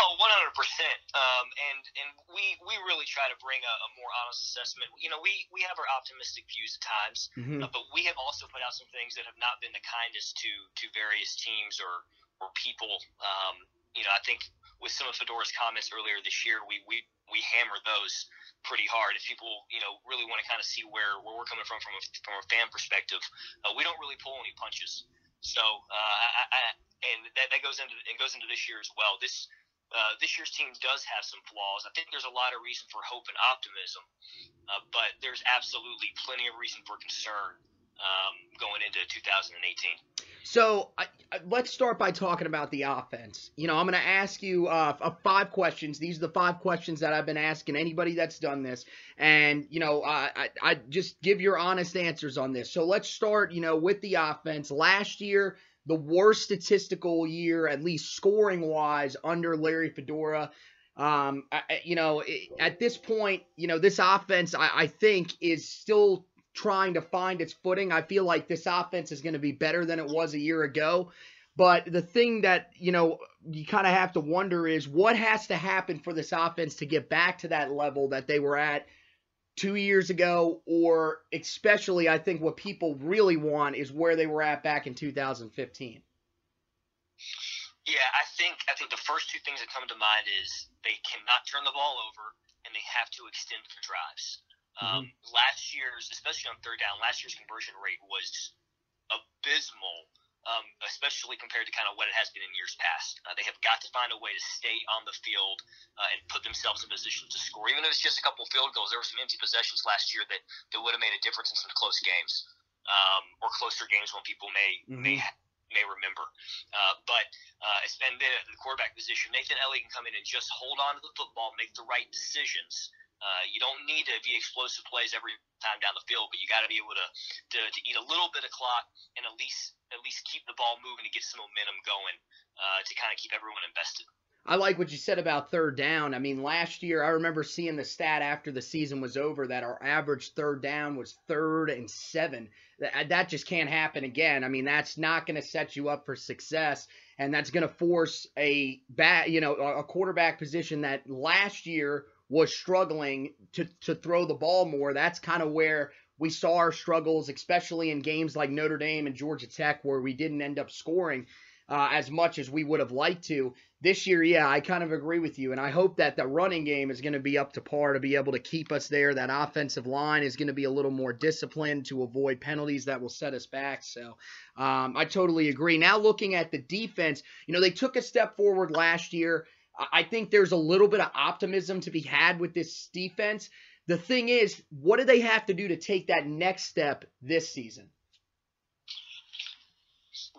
Oh, 100%. Um, and and we, we really try to bring a, a more honest assessment. You know, we, we have our optimistic views at times, Mhm. uh, but we have also put out some things that have not been the kindest to, to various teams or people. Um, you know, I think with some of Fedora's comments earlier this year, we, we, we hammer those pretty hard. If people, you know, really want to kind of see where, where we're coming from from a, from a fan perspective, uh, we don't really pull any punches. So, uh, I, I, and that, that goes into it goes into this year as well. This uh, this year's team does have some flaws. I think there's a lot of reason for hope and optimism, uh, but there's absolutely plenty of reason for concern um, going into 2018. So I, let's start by talking about the offense. You know, I'm going to ask you uh, five questions. These are the five questions that I've been asking anybody that's done this, and you know, I, I, just give your honest answers on this. So let's start. You know, with the offense. Last year, the worst statistical year, at least scoring wise, under Larry Fedora. Um, I, you know, at this point, you know, this offense, I, I think, is still trying to find its footing. I feel like this offense is going to be better than it was a year ago. But the thing that, you know, you kind of have to wonder is what has to happen for this offense to get back to that level that they were at two years ago, or especially, I think what people really want is where they were at back in 2015. Yeah, I think I think the first two things that come to mind is they cannot turn the ball over and they have to extend their drives. Um, Last year's, especially on third down, last year's conversion rate was abysmal, um, especially compared to kind of what it has been in years past. Uh, they have got to find a way to stay on the field uh, and put themselves in position to score. Even if it's just a couple field goals, there were some empty possessions last year that, that would have made a difference in some close games um, or closer games when people may may may remember. Uh, but uh, and then at the quarterback position, Nathan Elliott can come in and just hold on to the football, make the right decisions. Uh, you don't need to be explosive plays every time down the field, but you got to be able to, to to eat a little bit of clock and at least at least keep the ball moving to get some momentum going uh, to kind of keep everyone invested. I like what you said about third down. I mean, last year I remember seeing the stat after the season was over that our average third down was third and seven. That, that just can't happen again. I mean, that's not going to set you up for success, and that's going to force a bat, you know, a quarterback position that last year was struggling to to throw the ball more. That's kind of where we saw our struggles, especially in games like Notre Dame and Georgia Tech, where we didn't end up scoring uh, as much as we would have liked to. This year, yeah, I kind of agree with you, and I hope that the running game is going to be up to par to be able to keep us there. That offensive line is going to be a little more disciplined to avoid penalties that will set us back. So um, I totally agree. Now, looking at the defense, you know, they took a step forward last year. I think there's a little bit of optimism to be had with this defense. The thing is, what do they have to do to take that next step this season?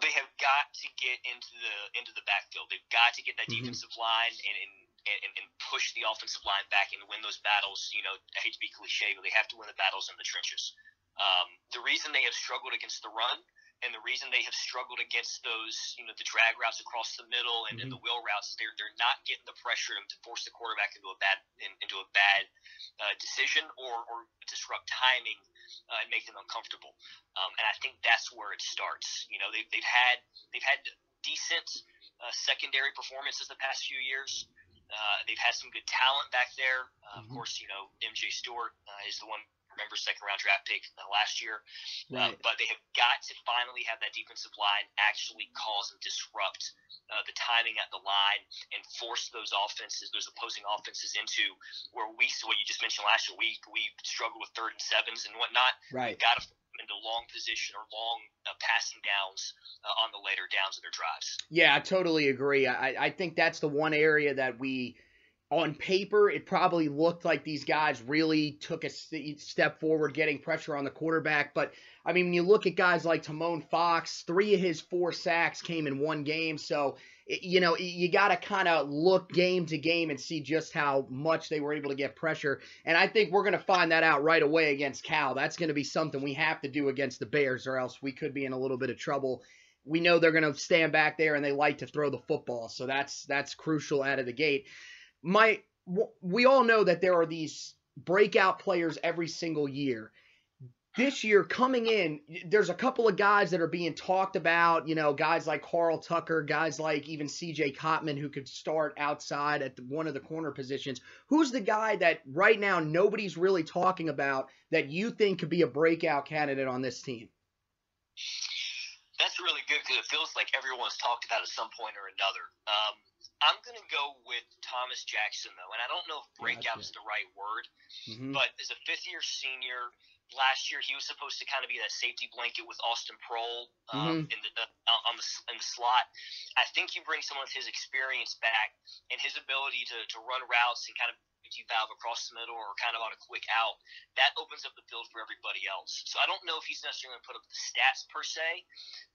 they have got to get into the into the backfield. They've got to get that mm-hmm. defensive line and, and and, and push the offensive line back and win those battles. You know, I hate to be cliche, but they have to win the battles in the trenches. Um, the reason they have struggled against the run and the reason they have struggled against those, you know, the drag routes across the middle and, mm-hmm. and the wheel routes, they're they're not getting the pressure to force the quarterback into a bad into a bad uh, decision or or disrupt timing uh, and make them uncomfortable. Um, and I think that's where it starts. You know, they've they've had they've had decent uh, secondary performances the past few years. Uh, they've had some good talent back there. Uh, mm-hmm. Of course, you know MJ Stewart uh, is the one remember second round draft pick uh, last year. Uh, right. Uh, but they have got to finally have that defensive line actually cause and disrupt uh, the timing at the line and force those offenses, those opposing offenses into where we, what you just mentioned last year, we we struggle with third and sevens and whatnot. Right. We've got to into long position or long uh, passing downs uh, on the later downs of their drives. Yeah, I totally agree. I, I think that's the one area that we on paper, it probably looked like these guys really took a step forward getting pressure on the quarterback. But, I mean, when you look at guys like Tomon Fox, three of his four sacks came in one game. So, you know, you got to kind of look game to game and see just how much they were able to get pressure. And I think we're going to find that out right away against Cal. That's going to be something we have to do against the Bears, or else we could be in a little bit of trouble. We know they're going to stand back there and they like to throw the football, so that's that's crucial out of the gate my we all know that there are these breakout players every single year. This year coming in, there's a couple of guys that are being talked about, you know, guys like Carl Tucker, guys like even CJ Cotman who could start outside at one of the corner positions. Who's the guy that right now nobody's really talking about that you think could be a breakout candidate on this team? That's really good because it feels like everyone's talked about at some point or another. Um, I'm going to go with Thomas Jackson, though, and I don't know if breakout gotcha. is the right word, mm-hmm. but as a fifth year senior, last year he was supposed to kind of be that safety blanket with Austin Proehl um, mm-hmm. in the uh, on the in the slot. I think you bring some of his experience back and his ability to, to run routes and kind of valve across the middle or kind of on a quick out. That opens up the field for everybody else. So I don't know if he's necessarily going to put up the stats per se,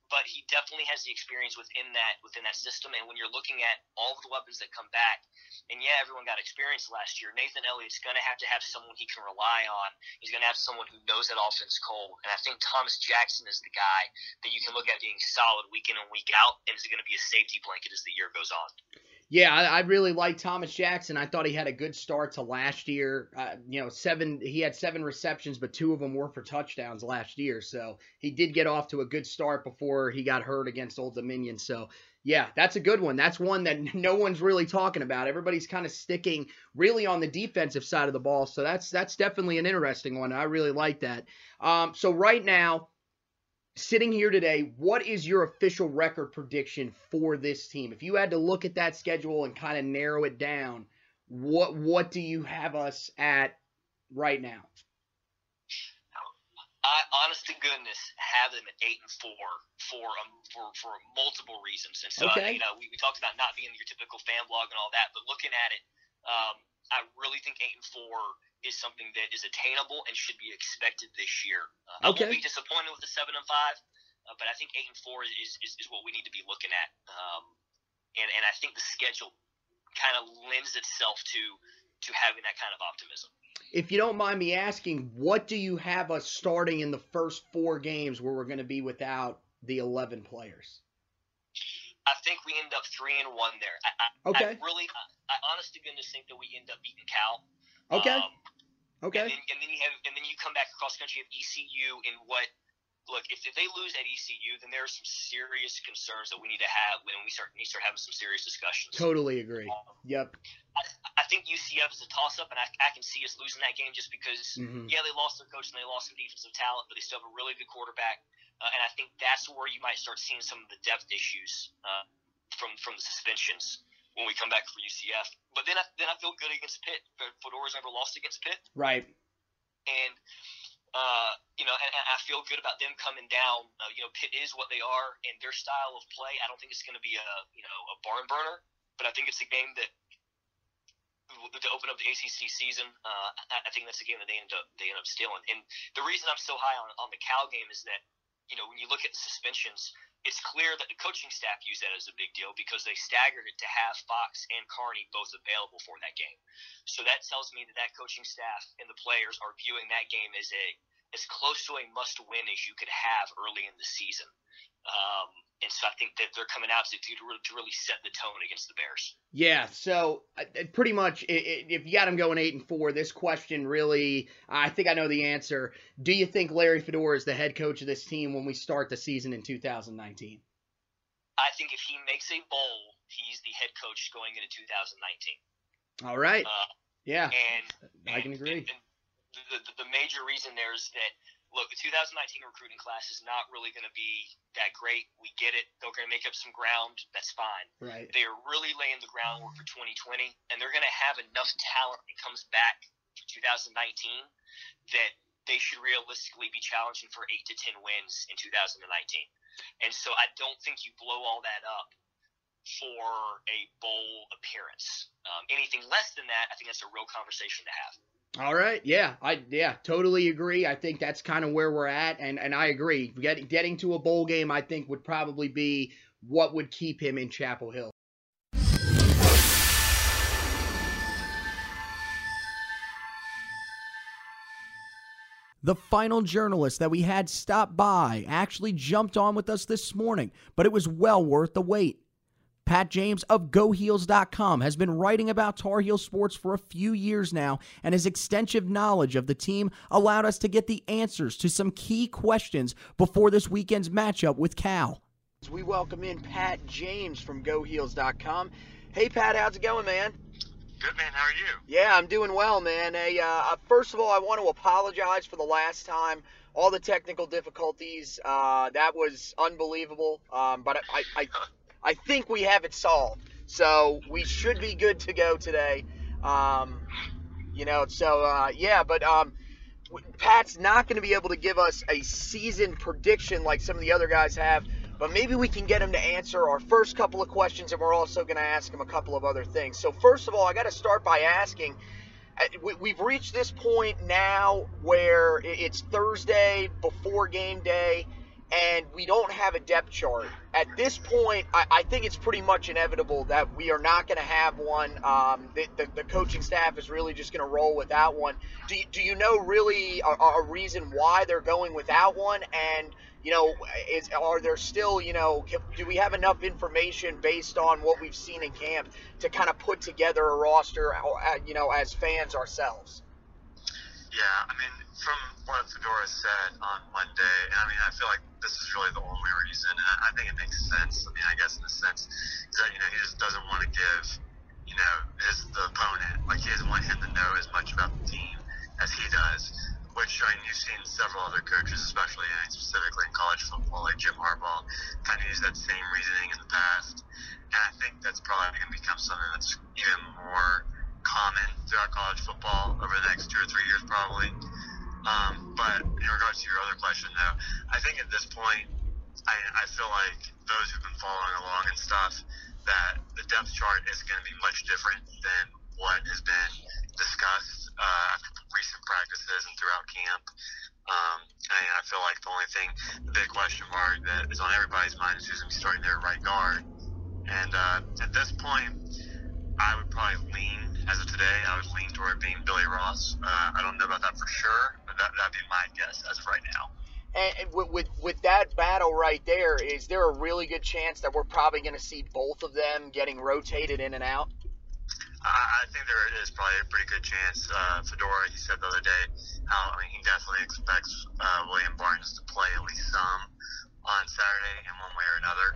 but he definitely has the experience within that within that system. And when you're looking at all of the weapons that come back, and yeah, everyone got experience last year. Nathan Elliott's going to have to have someone he can rely on. He's going to have someone who knows that offense cold. And I think Thomas Jackson is the guy that you can look at being solid week in and week out, and is going to be a safety blanket as the year goes on. Yeah, I, I, really like Thomas Jackson. I thought he had a good start to last year. Uh, you know, seven he had seven receptions, but two of them were for touchdowns last year. So he did get off to a good start before he got hurt against Old Dominion. So yeah, that's a good one. That's one that no one's really talking about. Everybody's kind of sticking really on the defensive side of the ball. So that's that's definitely an interesting one. I really like that. Um, so right now, sitting here today, what is your official record prediction for this team? If you had to look at that schedule and kind of narrow it down, what what do you have us at right now? I, honest to goodness, have them at eight and four for um, for for multiple reasons. And so, okay. you know, we, we talked about not being your typical fan blog and all that, but looking at it, um, I really think eight and four is something that is attainable and should be expected this year. Uh, okay. I won't be disappointed with the seven and five, uh, but I think eight and four is, is, is what we need to be looking at. Um, and and I think the schedule kind of lends itself to to having that kind of optimism. If you don't mind me asking, what do you have us starting in the first four games where we're going to be without the eleven players? I think we end up three and one there. I, I, Okay. I really, I, I honest to goodness think that we end up beating Cal. Okay. Um, Okay. And then, and then you have, and then you come back across the country of ECU in what. Look, if, if they lose at ECU, then there are some serious concerns that we need to have when we start we start having some serious discussions. Totally agree. Yep. I think UCF is a toss up, and I, I can see us losing that game just because, Mhm. yeah, they lost their coach and they lost some defensive talent, but they still have a really good quarterback. Uh, and I think that's where you might start seeing some of the depth issues uh, from from the suspensions when we come back for UCF. But then I, then I feel good against Pitt. Fedora's never lost against Pitt, Right. and uh, you know, and, and I feel good about them coming down. Uh, you know, Pitt is what they are, and their style of play. I don't think it's going to be a you know a barn burner, but I think it's a game that to open up the ACC season. Uh, I, I think that's a game that they end up they end up stealing. And the reason I'm so high on on the Cal game is that you know when you look at the suspensions, it's clear that the coaching staff used that as a big deal because they staggered it to have Fox and Carney both available for that game. So that tells me that that coaching staff and the players are viewing that game as a as close to a must win as you could have early in the season. Um, and so I think that they're coming out to, to, really, to really set the tone against the Bears. Yeah, so uh, uh, pretty much, if you got them going eight and four, this question really, I think I know the answer. Do you think Larry Fedora is the head coach of this team when we start the season in 2019? I think if he makes a bowl, he's the head coach going into 2019. All right. Uh, Yeah, and I can and- agree. And the, the, the major reason there is that look, the 2019 recruiting class is not really going to be that great. We get it. They're going to make up some ground. That's fine. Right. They are really laying the groundwork for 2020, and they're going to have enough talent that comes back for 2019 that they should realistically be challenging for eight to 10 wins in 2019. And so I don't think you blow all that up for a bowl appearance. Um, anything less than that, I think that's a real conversation to have. All right. Yeah. I yeah totally agree. I think that's kind of where we're at, and and I agree. Getting getting to a bowl game, I think would probably be what would keep him in Chapel Hill. The final journalist that we had stop by actually jumped on with us this morning, but it was well worth the wait. Pat James of GoHeels.com has been writing about Tar Heel sports for a few years now, and his extensive knowledge of the team allowed us to get the answers to some key questions before this weekend's matchup with Cal. We welcome in Pat James from GoHeels.com. Hey Pat, how's it going, man? Good man, how are you? Yeah, I'm doing well, man. Hey, uh, first of all, I want to apologize for the last time. All the technical difficulties. Uh, that was unbelievable. Um, but I, I, I think we have it solved. So we should be good to go today. Um, you know, so uh, yeah, but um, Pat's not going to be able to give us a season prediction like some of the other guys have. But maybe we can get him to answer our first couple of questions, and we're also going to ask him a couple of other things. So first of all, I got to start by asking. uh, we- We've reached this point now where it's Thursday before game day, and we don't have a depth chart. At this point, I, I think it's pretty much inevitable that we are not going to have one. Um, the, the, the coaching staff is really just going to roll without one. Do you, do you know really a, a reason why they're going without one? And you know, is are there still you know do we have enough information based on what we've seen in camp to kind of put together a roster, uh, you know, as fans ourselves? Yeah, I mean, from what Fedora said on Monday, and I mean, I feel like this is really the only reason, and I- think it makes sense. I mean, I guess in the sense that you know he just doesn't want to give, you know, his the opponent like he doesn't want him to know as much about the team as he does. Which I mean, you've seen several other coaches, especially and specifically in college football, like Jim Harbaugh, kind of use that same reasoning in the past. And I think that's probably going to become something that's even more common throughout college football over the next two or three years, probably. Um, but in regards to your other question, though, I think at this point, I, I feel like those who've been following along and stuff, that the depth chart is going to be much different than what has been discussed uh, after recent practices and throughout camp. Um, and I feel like the only thing, the big question mark that is on everybody's mind is who's going to be starting their right guard. And uh, at this point, I would probably lean, as of today, I would lean toward being Billy Ross. Uh, I don't know about that for sure, but that, that'd be my guess as of right now. And and with, with with that battle right there, is there a really good chance that we're probably going to see both of them getting rotated in and out? I I think there is probably a pretty good chance. Uh, Fedora, he said the other day, how I mean he definitely expects uh, William Barnes to play at least some on Saturday in one way or another.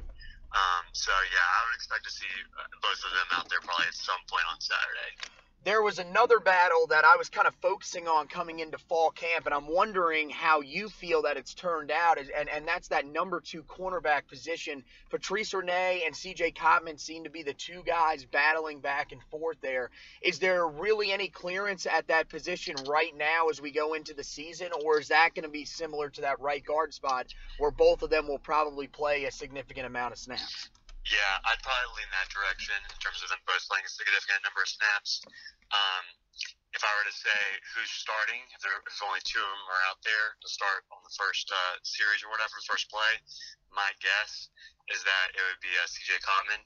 Um, so yeah, I would expect to see uh, both of them out there probably at some point on Saturday. There was another battle that I was kind of focusing on coming into fall camp, and I'm wondering how you feel that it's turned out. And, and, that's that number two cornerback position. Patrice Rene and CJ Cotman seem to be the two guys battling back and forth there. Is there really any clearance at that position right now as we go into the season, or is that going to be similar to that right guard spot where both of them will probably play a significant amount of snaps? Yeah, I'd probably lean that direction in terms of them both playing a significant number of snaps. Um, if I were to say who's starting, if, there, if only two of them are out there to start on the first uh, series or whatever, first play, my guess is that it would be uh, CJ Cotman.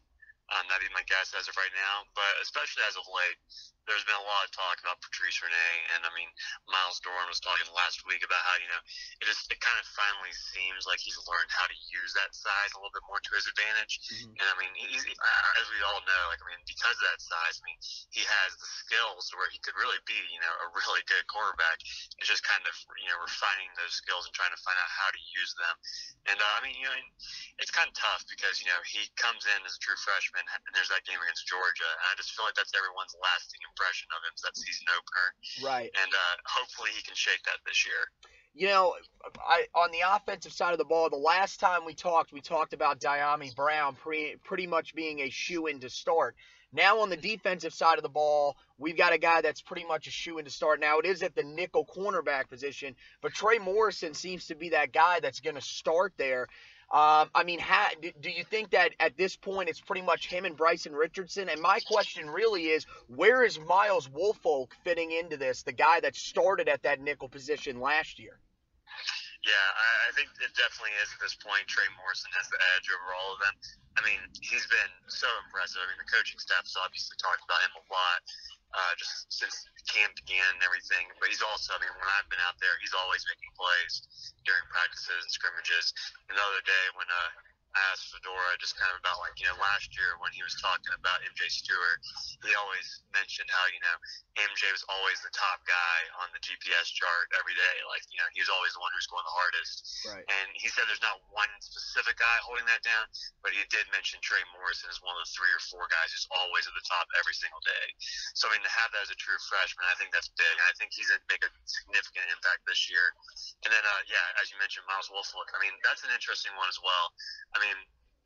Um, that'd be my guess as of right now. But especially as of late, there's been a lot of talk about Patrice Rene, and I mean, Myles Dorn was talking last week about how you know it just it kind of finally seems like he's learned how to use that size a little bit more to his advantage. Mm-hmm. And I mean, he's, uh, as we all know, like I mean, because of that size, I mean, he has the skills to where he could really be, you know, a really good quarterback. It's just kind of you know refining those skills and trying to find out how to use them. And uh, I mean, you know, it's kind of tough because you know he comes in as a true freshman, and there's that game against Georgia, and I just feel like that's everyone's lasting impression of him that season opener. Right. And uh, hopefully he can shake that this year. You know, I on the offensive side of the ball, the last time we talked, we talked about Dyami Brown pre, pretty much being a shoe in to start. Now on the defensive side of the ball, we've got a guy that's pretty much a shoe in to start. Now it is at the nickel cornerback position, but Trey Morrison seems to be that guy that's going to start there. Um, I mean, do, you think that at this point it's pretty much him and Bryson Richardson? And my question really is, where is Myles Wolfolk fitting into this? The guy that started at that nickel position last year. Yeah, I, I think it definitely is at this point. Trey Morrison has the edge over all of them. I mean, he's been so impressive. I mean, the coaching staff has obviously talked about him a lot, uh, just since camp began and everything. But he's also, I mean, when I've been out there, he's always making plays during practices and scrimmages. And the other day when uh, asked Fedora just kind of about like, you know, last year when he was talking about MJ Stewart, he always mentioned how, you know, MJ was always the top guy on the GPS chart every day. Like, you know, he was always the one who was going the hardest. Right. And he said there's not one specific guy holding that down, but he did mention Trey Morrison as one of the three or four guys who's always at the top every single day. So, I mean, to have that as a true freshman, I think that's big. And I think he's going to make a significant impact this year. And then, uh, yeah, as you mentioned, Myles Wolfolk, I mean, that's an interesting one as well. I mean,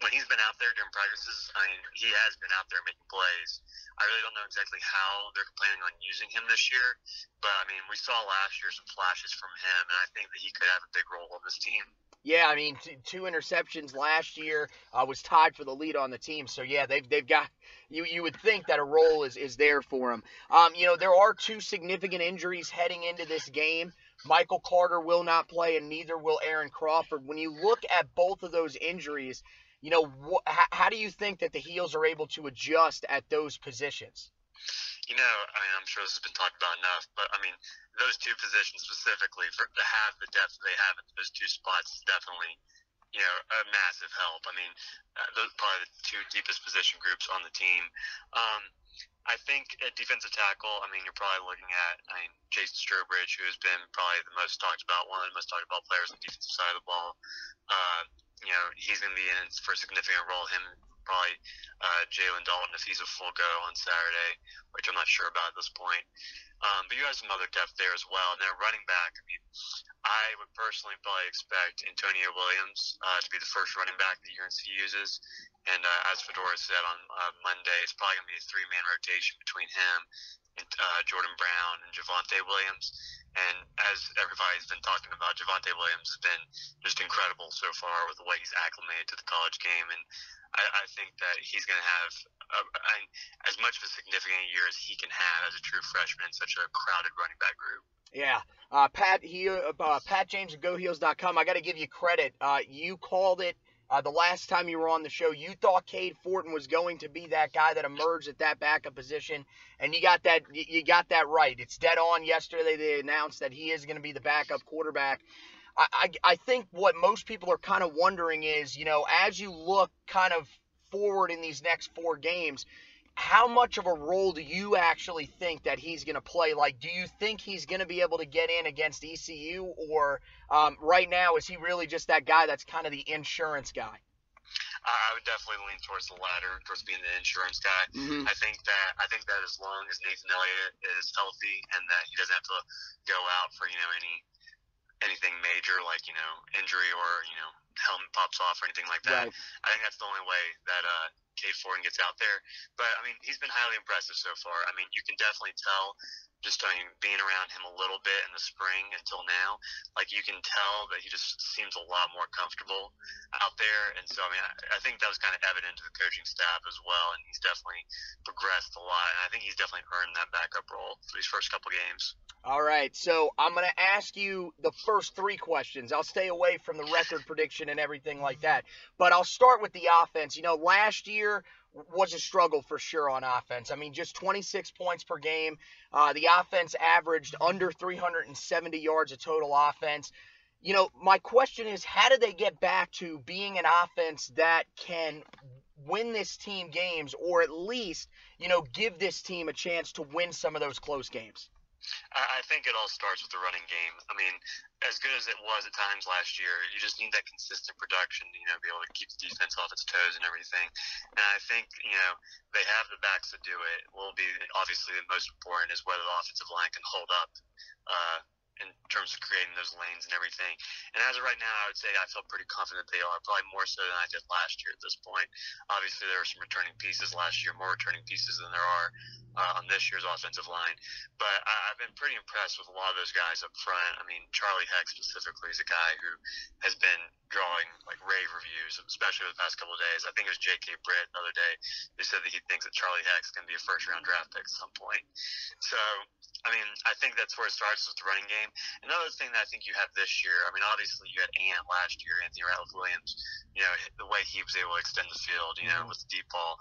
when he's been out there during practices, I mean, he has been out there making plays. I really don't know exactly how they're planning on using him this year, but I mean, we saw last year some flashes from him, and I think that he could have a big role on this team. Yeah, I mean, t- two interceptions last year uh, was tied for the lead on the team. So yeah, they've they've got you. You would think that a role is is there for him. Um, you know, there are two significant injuries heading into this game. Michael Carter will not play, and neither will Aaron Crawford. When you look at both of those injuries, you know, wh- how, do you think that the Heels are able to adjust at those positions? You know, I mean, I'm sure this has been talked about enough, but I mean, those two positions specifically, for to have the depth they have at those two spots is definitely, you know, a massive help. I mean, uh, those are probably the two deepest position groups on the team. Um, I think at defensive tackle, I mean, you're probably looking at, I mean, Jason Strowbridge, who has been probably the most talked about, one of the most talked about players on the defensive side of the ball. Uh, you know, he's going to be in for a significant role. Him, probably uh, Jalen Dalton if he's a full go on Saturday, which I'm not sure about at this point. Um, but you have some other depth there as well. And then running back, I mean, I would personally probably expect Antonio Williams uh, to be the first running back that UNC uses. And uh, as Fedora said on uh, Monday, it's probably going to be a three man rotation between him and uh, Jordan Brown and Javonte Williams. And as everybody's been talking about, Javonte Williams has been just incredible so far with the way he's acclimated to the college game. And I, I think that he's going to have a, a, as much of a significant year as he can have as a true freshman in such a crowded running back group. Yeah, uh, Pat he uh, Pat James at GoHeels.com. I got to give you credit. Uh, you called it uh, the last time you were on the show. You thought Cade Fortin was going to be that guy that emerged at that backup position, and you got that you got that right. It's dead on. Yesterday they announced that he is going to be the backup quarterback. I, I, I think what most people are kind of wondering is, you know, as you look kind of forward in these next four games, how much of a role do you actually think that he's going to play? Like, do you think he's going to be able to get in against ECU, or um, right now is he really just that guy that's kind of the insurance guy? I would definitely lean towards the latter, towards being the insurance guy. Mm-hmm. I think that I think that as long as Nathan Elliott is healthy and that he doesn't have to go out for you know any anything major like you know injury or you know helmet pops off or anything like that, Right. I think that's the only way that uh, Cade Fortin gets out there. But I mean, he's been highly impressive so far. I mean, you can definitely tell just I mean, being around him a little bit in the spring until now, like you can tell that he just seems a lot more comfortable out there. And so, I mean, I, I think that was kind of evident to the coaching staff as well. And he's definitely progressed a lot. And I think he's definitely earned that backup role for these first couple games. All right, so I'm going to ask you the first three questions. I'll stay away from the record prediction and everything like that, but I'll start with the offense. You know, last year was a struggle for sure on offense. I mean, just 26 points per game. Uh, the offense averaged under 370 yards of total offense. You know, my question is, how do they get back to being an offense that can win this team games, or at least, you know, give this team a chance to win some of those close games? I think it all starts with the running game. I mean, as good as it was at times last year, you just need that consistent production you know, be able to keep the defense off its toes and everything. And I think, you know, they have the backs to do it. Will be obviously the most important is whether the offensive line can hold up uh, in terms of creating those lanes and everything. And as of right now, I would say I feel pretty confident they are, probably more so than I did last year at this point. Obviously, there were some returning pieces last year, more returning pieces than there are uh, on this year's offensive line. But I, I've been pretty impressed with a lot of those guys up front. I mean, Charlie Heck specifically is a guy who has been drawing like rave reviews, especially over the past couple of days. I think it was J.K. Britt the other day who said that he thinks that Charlie Heck's going to be a first round draft pick at some point. So, I mean, I think that's where it starts with the running game. Another thing that I think you have this year, I mean, obviously you had Ant last year, Anthony Ratliff Williams, you know, the way he was able to extend the field, you know, mm-hmm. with the deep ball.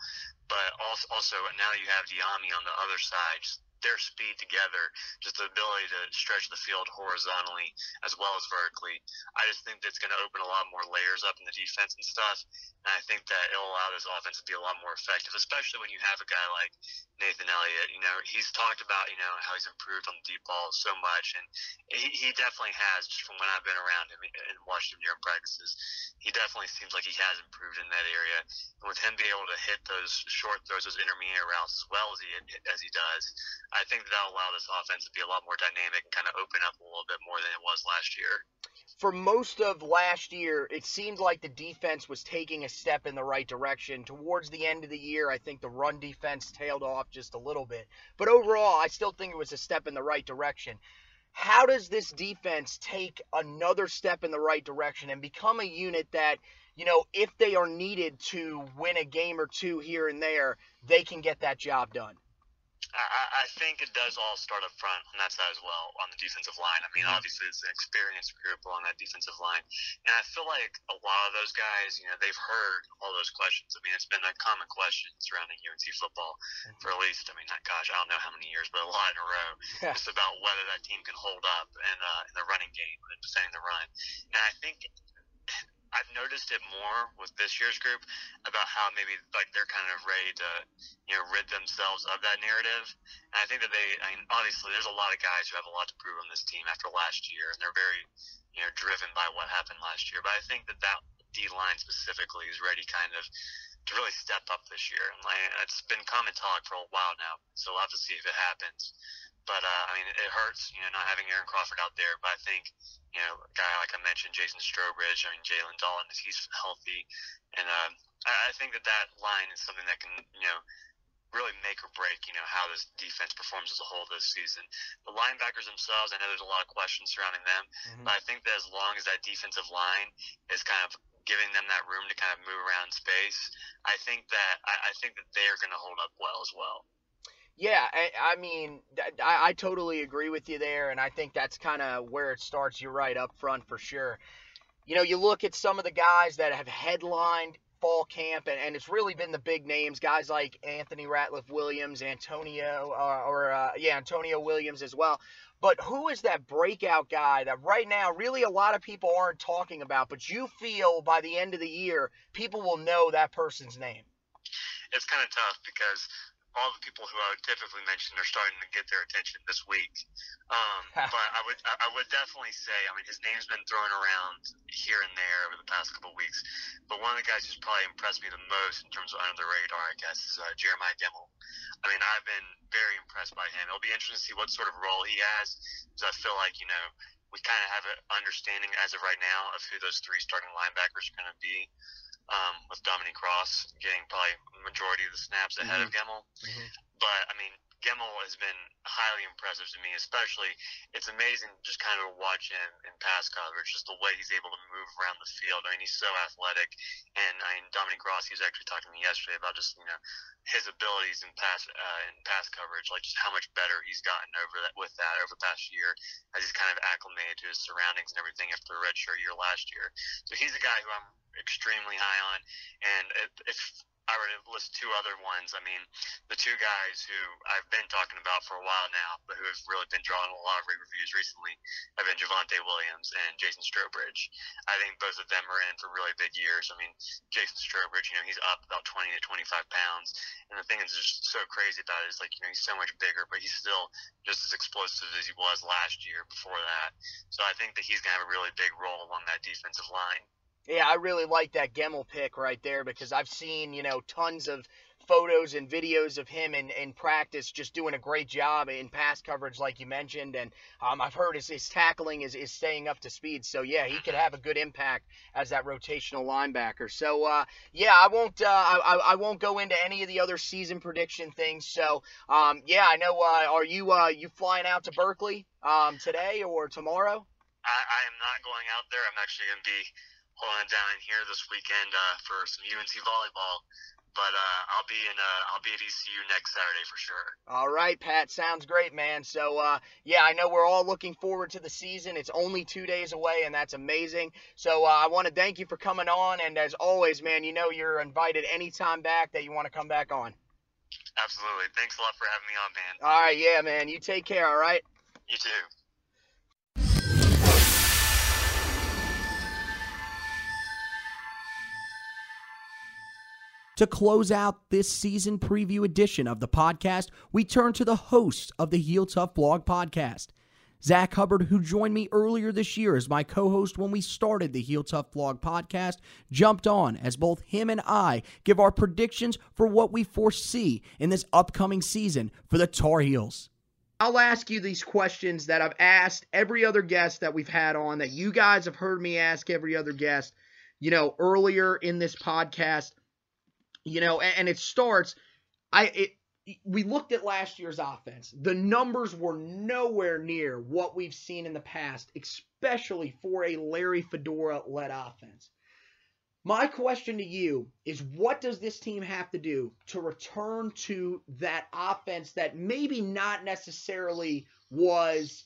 But also, also now you have Dyami on the other side. Just their speed together, just the ability to stretch the field horizontally as well as vertically. I just think that's going to open a lot more layers up in the defense and stuff. And I think that it'll allow this offense to be a lot more effective, especially when you have a guy like Nathan Elliott. You know, he's talked about, you know, how he's improved on the deep ball so much. And he, he definitely has, just from when I've been around him and watched him during practices. He definitely seems like he has improved in that area. And with him being able to hit those short throws, those intermediate routes as well as he as he does, I think that that'll allow this offense to be a lot more dynamic kind of open up a little bit more than it was last year. for most of last year, it seemed like the defense was taking a step in the right direction. Towards the end of the year, I think the run defense tailed off just a little bit. But overall, I still think it was a step in the right direction. How does this defense take another step in the right direction and become a unit that, you know, if they are needed to win a game or two here and there, they can get that job done? I, I- think it does all start up front on that side as well, on the defensive line. I mean, obviously, it's an experienced group on that defensive line. And I feel like a lot of those guys, you know, they've heard all those questions. I mean, it's been a common question surrounding UNC football for at least, I mean, not, gosh, I don't know how many years, but a lot in a row. Yeah. Just about whether that team can hold up in, uh, in the running game and defending the run. And I think I've noticed it more with this year's group about how maybe like they're kind of ready to, you know, rid themselves of that narrative. And I think that they, I mean, obviously there's a lot of guys who have a lot to prove on this team after last year, and they're very, you know, driven by what happened last year. But I think that that D line specifically is ready kind of to really step up this year. And like, it's been common talk for a while now, so we'll have to see if it happens. But uh, I mean, it hurts, you know, not having Aaron Crawford out there. But I think, you know, a guy like I mentioned, Jason Strowbridge, I mean, Jalen Dalton, he's healthy, and uh, I, think that that line is something that can, you know, really make or break, you know, how this defense performs as a whole this season. The linebackers themselves, I know there's a lot of questions surrounding them, but I think that as long as that defensive line is kind of giving them that room to kind of move around space, I think that I, I think that they are going to hold up well as well. Yeah, I, mean, I, I totally agree with you there, and I think that's kind of where it starts. You're right up front for sure. You know, you look at some of the guys that have headlined fall camp, and, and it's really been the big names, guys like Anthony Ratliff Williams, Antonio, uh, or uh, yeah, Antonio Williams as well. But who is that breakout guy that right now really a lot of people aren't talking about, but you feel by the end of the year people will know that person's name? It's kind of tough because all the people who I would typically mention are starting to get their attention this week. Um, but I would I would definitely say I mean his name's been thrown around here and there over the past couple of weeks. But one of the guys who's probably impressed me the most in terms of under the radar, I guess, is uh, Jeremiah Gemmel. I mean I've been very impressed by him. It'll be interesting to see what sort of role he has. Because I feel like you know we kind of have an understanding as of right now of who those three starting linebackers are going to be um, with Dominique Ross getting probably majority of the snaps ahead mm-hmm. of Gemmel. Mm-hmm. But I mean, Gemmel has been highly impressive to me, especially it's amazing just kind of to watch him in pass coverage, just the way he's able to move around the field. I mean, he's so athletic. And I mean, Dominique Ross, he was actually talking to me yesterday about just, you know, his abilities in pass uh, in pass coverage, like just how much better he's gotten over that with that over the past year as he's kind of acclimated to his surroundings and everything after the redshirt year last year. So he's a guy who I'm extremely high on. And if I to list two other ones, I mean, the two guys who I've been talking about for a while now, but who have really been drawing a lot of reviews recently, have been Javonte Williams and Jason Strowbridge. I think both of them are in for really big years. I mean, Jason Strowbridge, you know, he's up about 20 to 25 pounds. And the thing that's just so crazy about it is, like, you know, he's so much bigger, but he's still just as explosive as he was last year before that. So I think that he's to have a really big role along that defensive line. Yeah, I really like that Gemmel pick right there because I've seen, you know, tons of photos and videos of him in, in practice just doing a great job in pass coverage like you mentioned and um, I've heard his, his tackling is, is staying up to speed. So yeah he could have a good impact as that rotational linebacker. So uh, yeah I won't uh, I, I won't go into any of the other season prediction things. So um, yeah I know uh, are you uh, you flying out to Berkeley um, today or tomorrow? I, I am not going out there. I'm actually going to be on down in here this weekend uh, for some UNC volleyball. But uh, I'll be in uh, I'll be at ECU next Saturday for sure. All right, Pat, sounds great, man. So uh, yeah, I know we're all looking forward to the season. It's only two days away, and that's amazing. So uh, I want to thank you for coming on, and as always, man, you know you're invited anytime back that you want to come back on. Absolutely. Thanks a lot for having me on, man. All right, yeah, man. You take care. All right. You too. To close out this season preview edition of the podcast, we turn to the host of the Heel Tough Blog podcast. Zack Hubbard, who joined me earlier this year as my co host when we started the Heel Tough Blog podcast, jumped on as both him and I give our predictions for what we foresee in this upcoming season for the Tar Heels. I'll ask you these questions that I've asked every other guest that we've had on, that you guys have heard me ask every other guest, you know, earlier in this podcast you know, and, and it starts. I it we looked at last year's offense. The numbers were nowhere near what we've seen in the past, especially for a Larry Fedora led offense. My question to you is what does this team have to do to return to that offense that maybe not necessarily was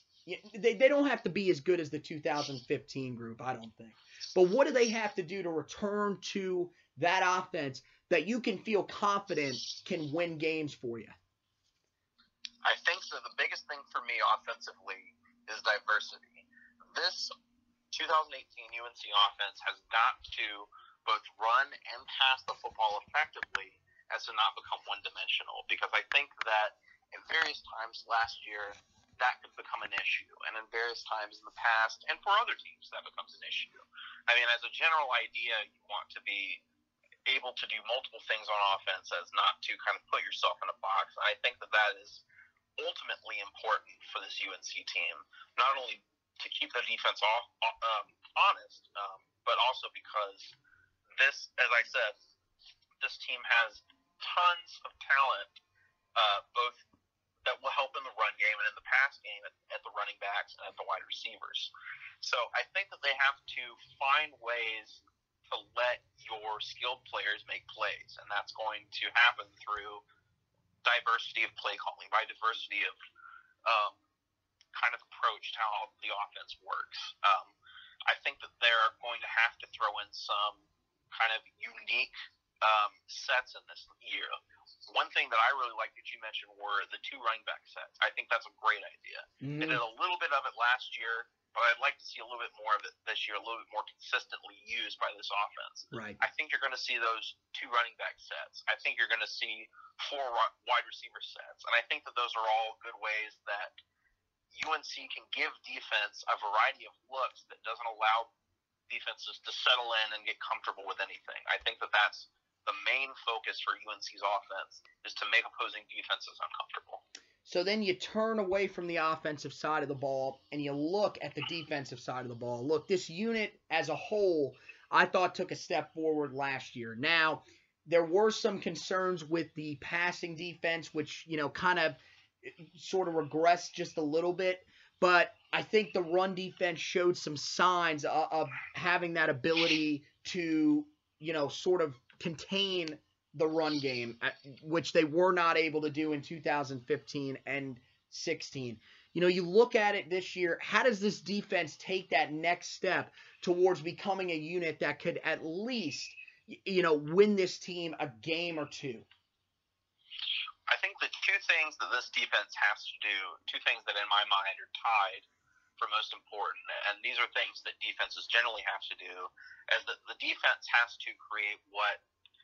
they, they don't have to be as good as the 2015 group, I don't think. But what do they have to do to return to that offense that you can feel confident can win games for you? I think that the biggest thing for me offensively is diversity. This 2018 UNC offense has got to both run and pass the football effectively as to not become one dimensional because I think that in various times last year that could become an issue and in various times in the past and for other teams that becomes an issue. I mean as a general idea you want to be able to do multiple things on offense as not to kind of put yourself in a box. I think that that is ultimately important for this UNC team, not only to keep the defense off, um, honest, um, but also because this, as I said, this team has tons of talent, uh, both that will help in the run game and in the pass game at, at the running backs and at the wide receivers. So I think that they have to find ways to let your skilled players make plays, and that's going to happen through diversity of play calling, by diversity of um, kind of approach to how the offense works. Um, I think that they're going to have to throw in some kind of unique um, sets in this year. One thing that I really like that you mentioned were the two running back sets. I think that's a great idea. Mm-hmm. They did a little bit of it last year, but I'd like to see a little bit more of it this year, a little bit more consistently used by this offense. Right. I think you're going to see those two running back sets. I think you're going to see four wide receiver sets, and I think that those are all good ways that UNC can give defense a variety of looks that doesn't allow defenses to settle in and get comfortable with anything. I think that that's the main focus for UNC's offense is to make opposing defenses uncomfortable. So then you turn away from the offensive side of the ball and you look at the defensive side of the ball. Look, this unit as a whole, I thought took a step forward last year. Now, there were some concerns with the passing defense, which, you know, kind of sort of regressed just a little bit. But I think the run defense showed some signs of, of having that ability to, you know, sort of contain the run game, uh, which they were not able to do in 2015 and 16. You know, you look at it this year, how does this defense take that next step towards becoming a unit that could at least, you know, win this team a game or two? I think the two things that this defense has to do, two things that in my mind are tied for most important, and these are things that defenses generally have to do, is that the defense has to create what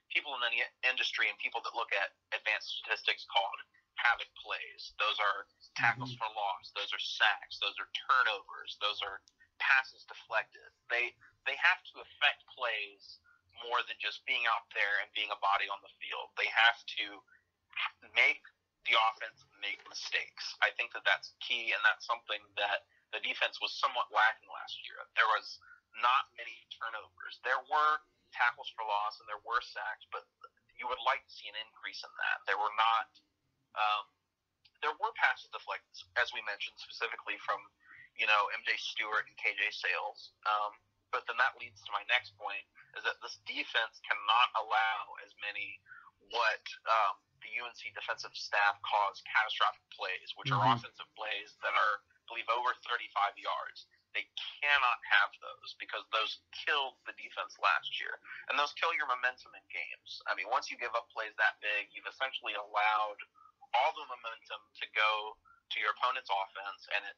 people in the industry and people that look at advanced statistics called havoc plays. Those are tackles mm-hmm. for loss, those are sacks, those are turnovers, those are passes deflected. They they have to affect plays more than just being out there and being a body on the field. They have to make the offense make mistakes. I think that that's key, and that's something that the defense was somewhat lacking last year. There was not many turnovers. There were tackles for loss and there were sacks, but you would like to see an increase in that. There were not. Um, there were passes deflected, as we mentioned specifically from, you know, MJ Stewart and KJ Sails. Um, but then that leads to my next point: is that this defense cannot allow as many what um, the UNC defensive staff calls catastrophic plays, which are Mhm. offensive plays that are, I believe, over 35 yards. They cannot have those because those killed the defense last year, and those kill your momentum in games. I mean, once you give up plays that big, you've essentially allowed all the momentum to go to your opponent's offense, and it,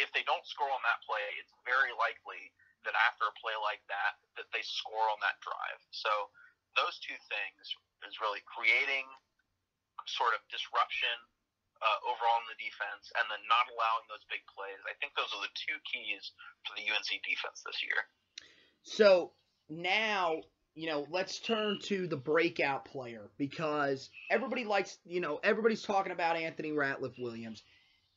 if they don't score on that play, it's very likely that after a play like that, that they score on that drive. So those two things is really creating sort of disruption uh, overall in the defense, and then not allowing those big plays. I think those are the two keys for the UNC defense this year. So now, you know, let's turn to the breakout player because everybody likes, you know, everybody's talking about Anthony Ratliff Williams.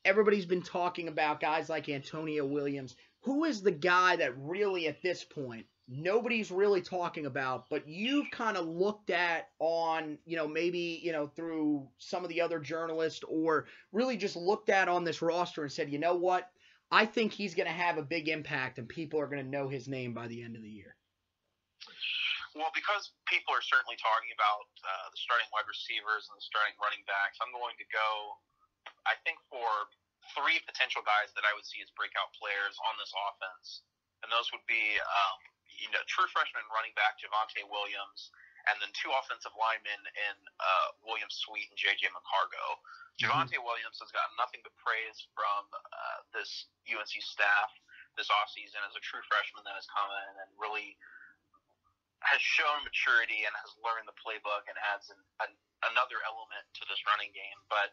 Everybody's been talking about guys like Antonio Williams. Who is the guy that really at this point nobody's really talking about, but you've kind of looked at on, you know, maybe, you know, through some of the other journalists or really just looked at on this roster and said, you know what? I think he's going to have a big impact and people are going to know his name by the end of the year. Well, because people are certainly talking about uh, the starting wide receivers and the starting running backs, I'm going to go, I think, for three potential guys that I would see as breakout players on this offense. And those would be, um, you know, true freshman running back Javonte Williams, and then two offensive linemen in uh, William Sweet and J.J. McCargo. Javonte Williams has gotten nothing but praise from uh, this UNC staff this offseason as a true freshman that has come in and really has shown maturity and has learned the playbook and adds an, an, another element to this running game. But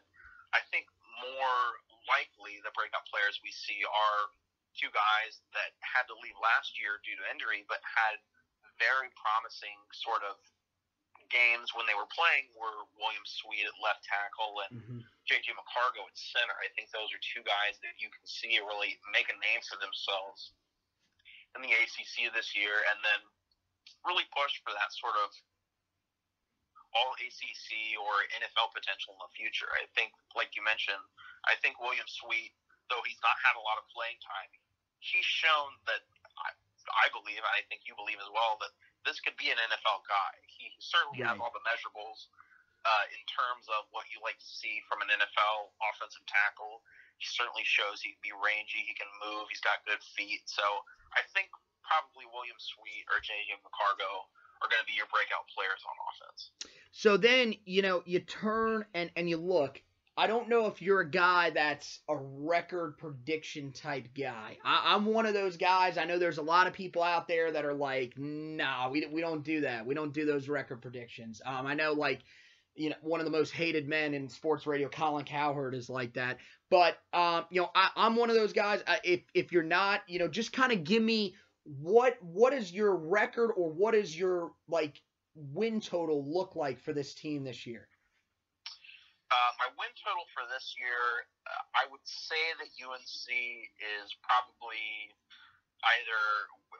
I think more likely the breakout players we see are two guys that had to leave last year due to injury, but had very promising sort of games when they were playing were William Sweet at left tackle and mm-hmm. JJ McCargo at center. I think those are two guys that you can see really make a name for themselves in the ACC this year, and then really push for that sort of all ACC or NFL potential in the future. I think, like you mentioned, I think William Sweet, though he's not had a lot of playing time, he's shown that I, I believe, and I think you believe as well, that this could be an NFL guy. He certainly has all the measurables uh, in terms of what you like to see from an NFL offensive tackle. He certainly shows he can be rangy, he can move, he's got good feet. So I think probably William Sweet or J.J. McCargo are going to be your breakout players on offense. So then, you know, you turn and, and you look. I don't know if you're a guy that's a record prediction type guy. I, am one of those guys. I know there's a lot of people out there that are like, nah, we, we don't do that. We don't do those record predictions. Um, I know, like, you know, one of the most hated men in sports radio, Colin Cowherd, is like that. But, um, you know, I, I'm one of those guys. I, if, if you're not, you know, just kind of give me what what is your record or what is your like win total look like for this team this year? Uh, my win total for this year, uh, I would say that UNC is probably either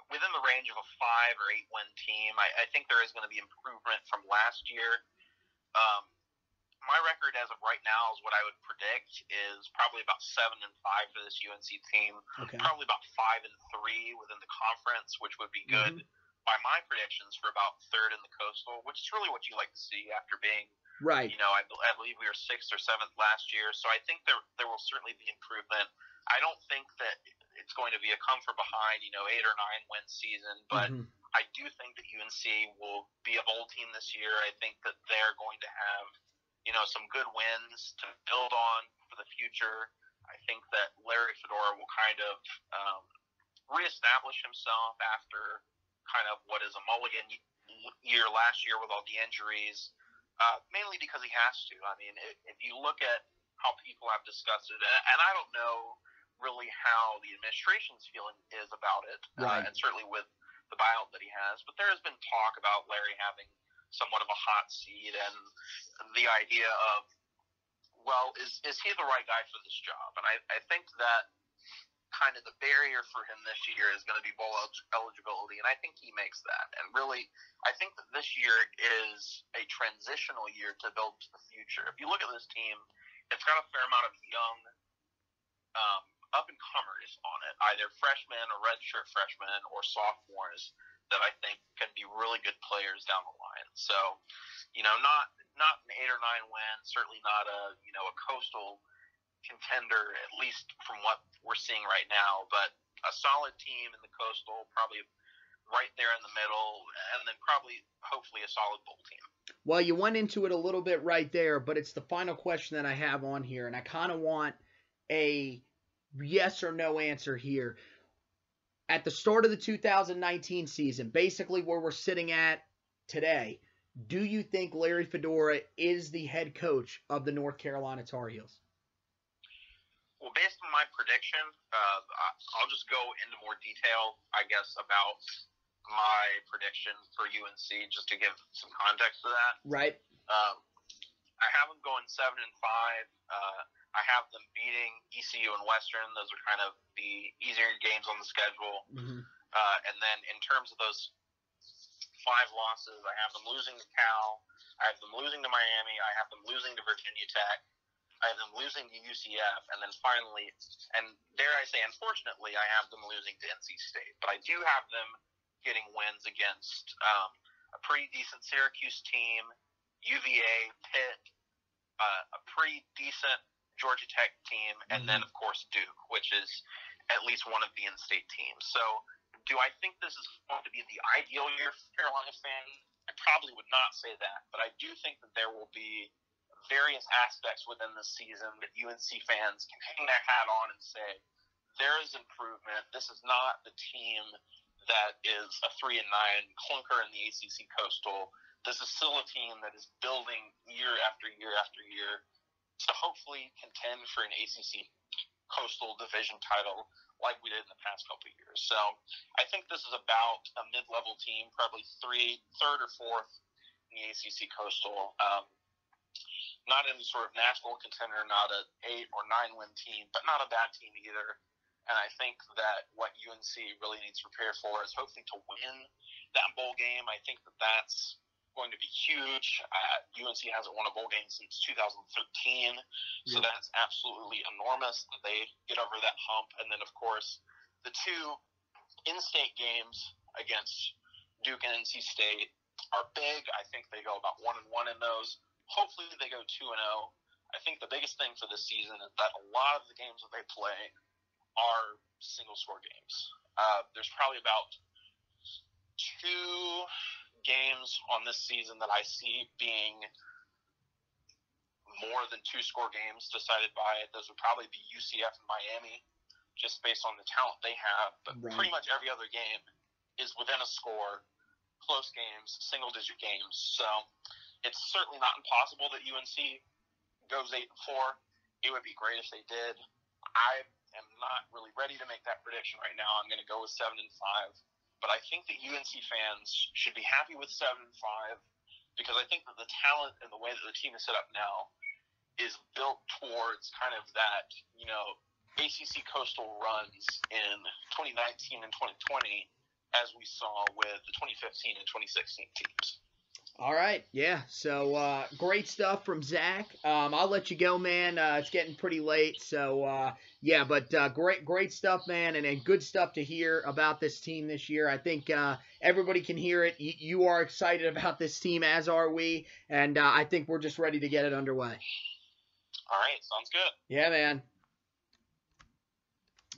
within the range of a five or eight win team. I, I think there is going to be improvement from last year. Um, my record as of right now is what I would predict is probably about seven and five for this UNC team. Okay. Probably about five and three within the conference, which would be good Mm-hmm. by my predictions for about third in the coastal, which is really what you like to see after being, Right. you know, I, I believe we were sixth or seventh last year. So I think there there will certainly be improvement. I don't think that it's going to be a come from behind, you know, eight or nine win season, but. Mhm. I do think that UNC will be a bowl team this year. I think that they're going to have, you know, some good wins to build on for the future. I think that Larry Fedora will kind of um, reestablish himself after kind of what is a mulligan year last year with all the injuries, uh, mainly because he has to. I mean, if, if you look at how people have discussed it, and and I don't know really how the administration's feeling is about it, Right. uh, and certainly with the buyout that he has, but there has been talk about Larry having somewhat of a hot seat and the idea of, well, is is he the right guy for this job? And I, I think that kind of the barrier for him this year is going to be bowl eligibility, and I think he makes that. And really, I think that this year is a transitional year to build to the future. If you look at this team, it's got a fair amount of young um, up and comers on it, either freshmen or redshirt freshmen or sophomores that I think can be really good players down the line. So, you know, not not an eight or nine win, certainly not a you know a coastal contender, at least from what we're seeing right now, but a solid team in the coastal, probably right there in the middle, and then probably hopefully a solid bowl team. Well, you went into it a little bit right there, but it's the final question that I have on here, and I kind of want a yes or no answer here. At the start of the 2019 season, basically where we're sitting at today, do you think Larry Fedora is the head coach of the North Carolina Tar Heels? Well, based on my prediction, uh, I'll just go into more detail, I guess, about my prediction for UNC, just to give some context to that. Right. Um, I have them going seven and five. Uh, I have them beating ECU and Western. Those are kind of the easier games on the schedule. Mm-hmm. Uh, and then in terms of those five losses, I have them losing to Cal. I have them losing to Miami. I have them losing to Virginia Tech. I have them losing to UCF. And then finally, and dare I say, unfortunately, I have them losing to NC State. But I do have them getting wins against um, a pretty decent Syracuse team, UVA, Pitt, uh, a pretty decent Georgia Tech team, and then, of course, Duke, which is at least one of the in state teams. So, do I think this is going to be the ideal year for Carolina fans? I probably would not say that, but I do think that there will be various aspects within the season that UNC fans can hang their hat on and say, there is improvement. This is not the team that is a three and nine clunker in the ACC Coastal. This is still a team that is building year after year after year to hopefully contend for an ACC Coastal Division title like we did in the past couple of years. So I think this is about a mid-level team, probably three, third or fourth in the ACC Coastal. Um, not any sort of national contender, not an eight or nine win team, but not a bad team either. And I think that what UNC really needs to prepare for is hopefully to win that bowl game. I think that that's going to be huge. Uh, UNC hasn't won a bowl game since 2013, so Yeah. that's absolutely enormous that they get over that hump. And then, of course, the two in-state games against Duke and NC State are big. I think they go about one and one in those. Hopefully, they go two and zero. I think the biggest thing for this season is that a lot of the games that they play are single score games. Uh, there's probably about two games on this season that I see being more than two score games decided by it. Those would probably be UCF and Miami, just based on the talent they have. But Right. pretty much every other game is within a score, close games, single digit games. So it's certainly not impossible that UNC goes eight and four. It would be great if they did. I am not really ready to make that prediction right now. I'm going to go with seven and five. But I think that UNC fans should be happy with seven and five because I think that the talent and the way that the team is set up now is built towards kind of that, you know, ACC coastal runs in 2019 and 2020 as we saw with the 2015 and 2016 teams. All right, yeah. So uh, great stuff from Zach. Um, I'll let you go, man. Uh, it's getting pretty late, so uh, yeah. But uh, great, great stuff, man, and, and good stuff to hear about this team this year. I think uh, everybody can hear it. Y- you are excited about this team, as are we, and uh, I think we're just ready to get it underway. All right, sounds good. Yeah, man.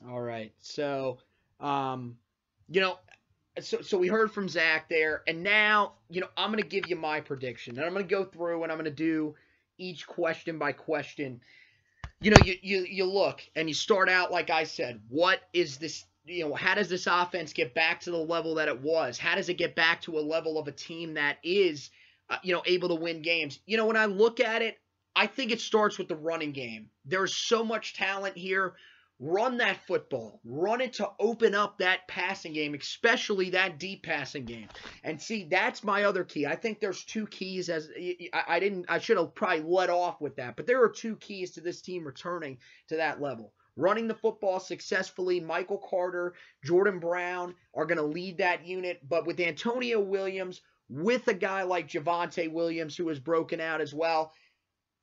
All right. So, um, you know, so so we heard from Zach there, and now you know I'm gonna give you my prediction, and I'm gonna go through and I'm gonna do each question by question. You know, you you you look and you start out like I said. What is this? You know, how does this offense get back to the level that it was? How does it get back to a level of a team that is, uh, you know, able to win games? You know, when I look at it, I think it starts with the running game. There's so much talent here. Run that football. Run it to open up that passing game, especially that deep passing game. And see, that's my other key. I think there's two keys as I, didn't I should have probably let off with that, but there are two keys to this team returning to that level. Running the football successfully, Michael Carter, Jordan Brown are going to lead that unit, but with Antonio Williams, with a guy like Javonte Williams who has broken out as well,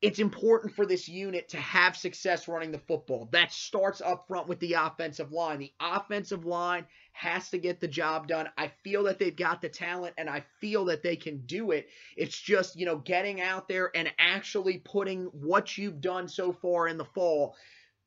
it's important for this unit to have success running the football. That starts up front with the offensive line. The offensive line has to get the job done. I feel that they've got the talent and I feel that they can do it. It's just, you know, getting out there and actually putting what you've done so far in the fall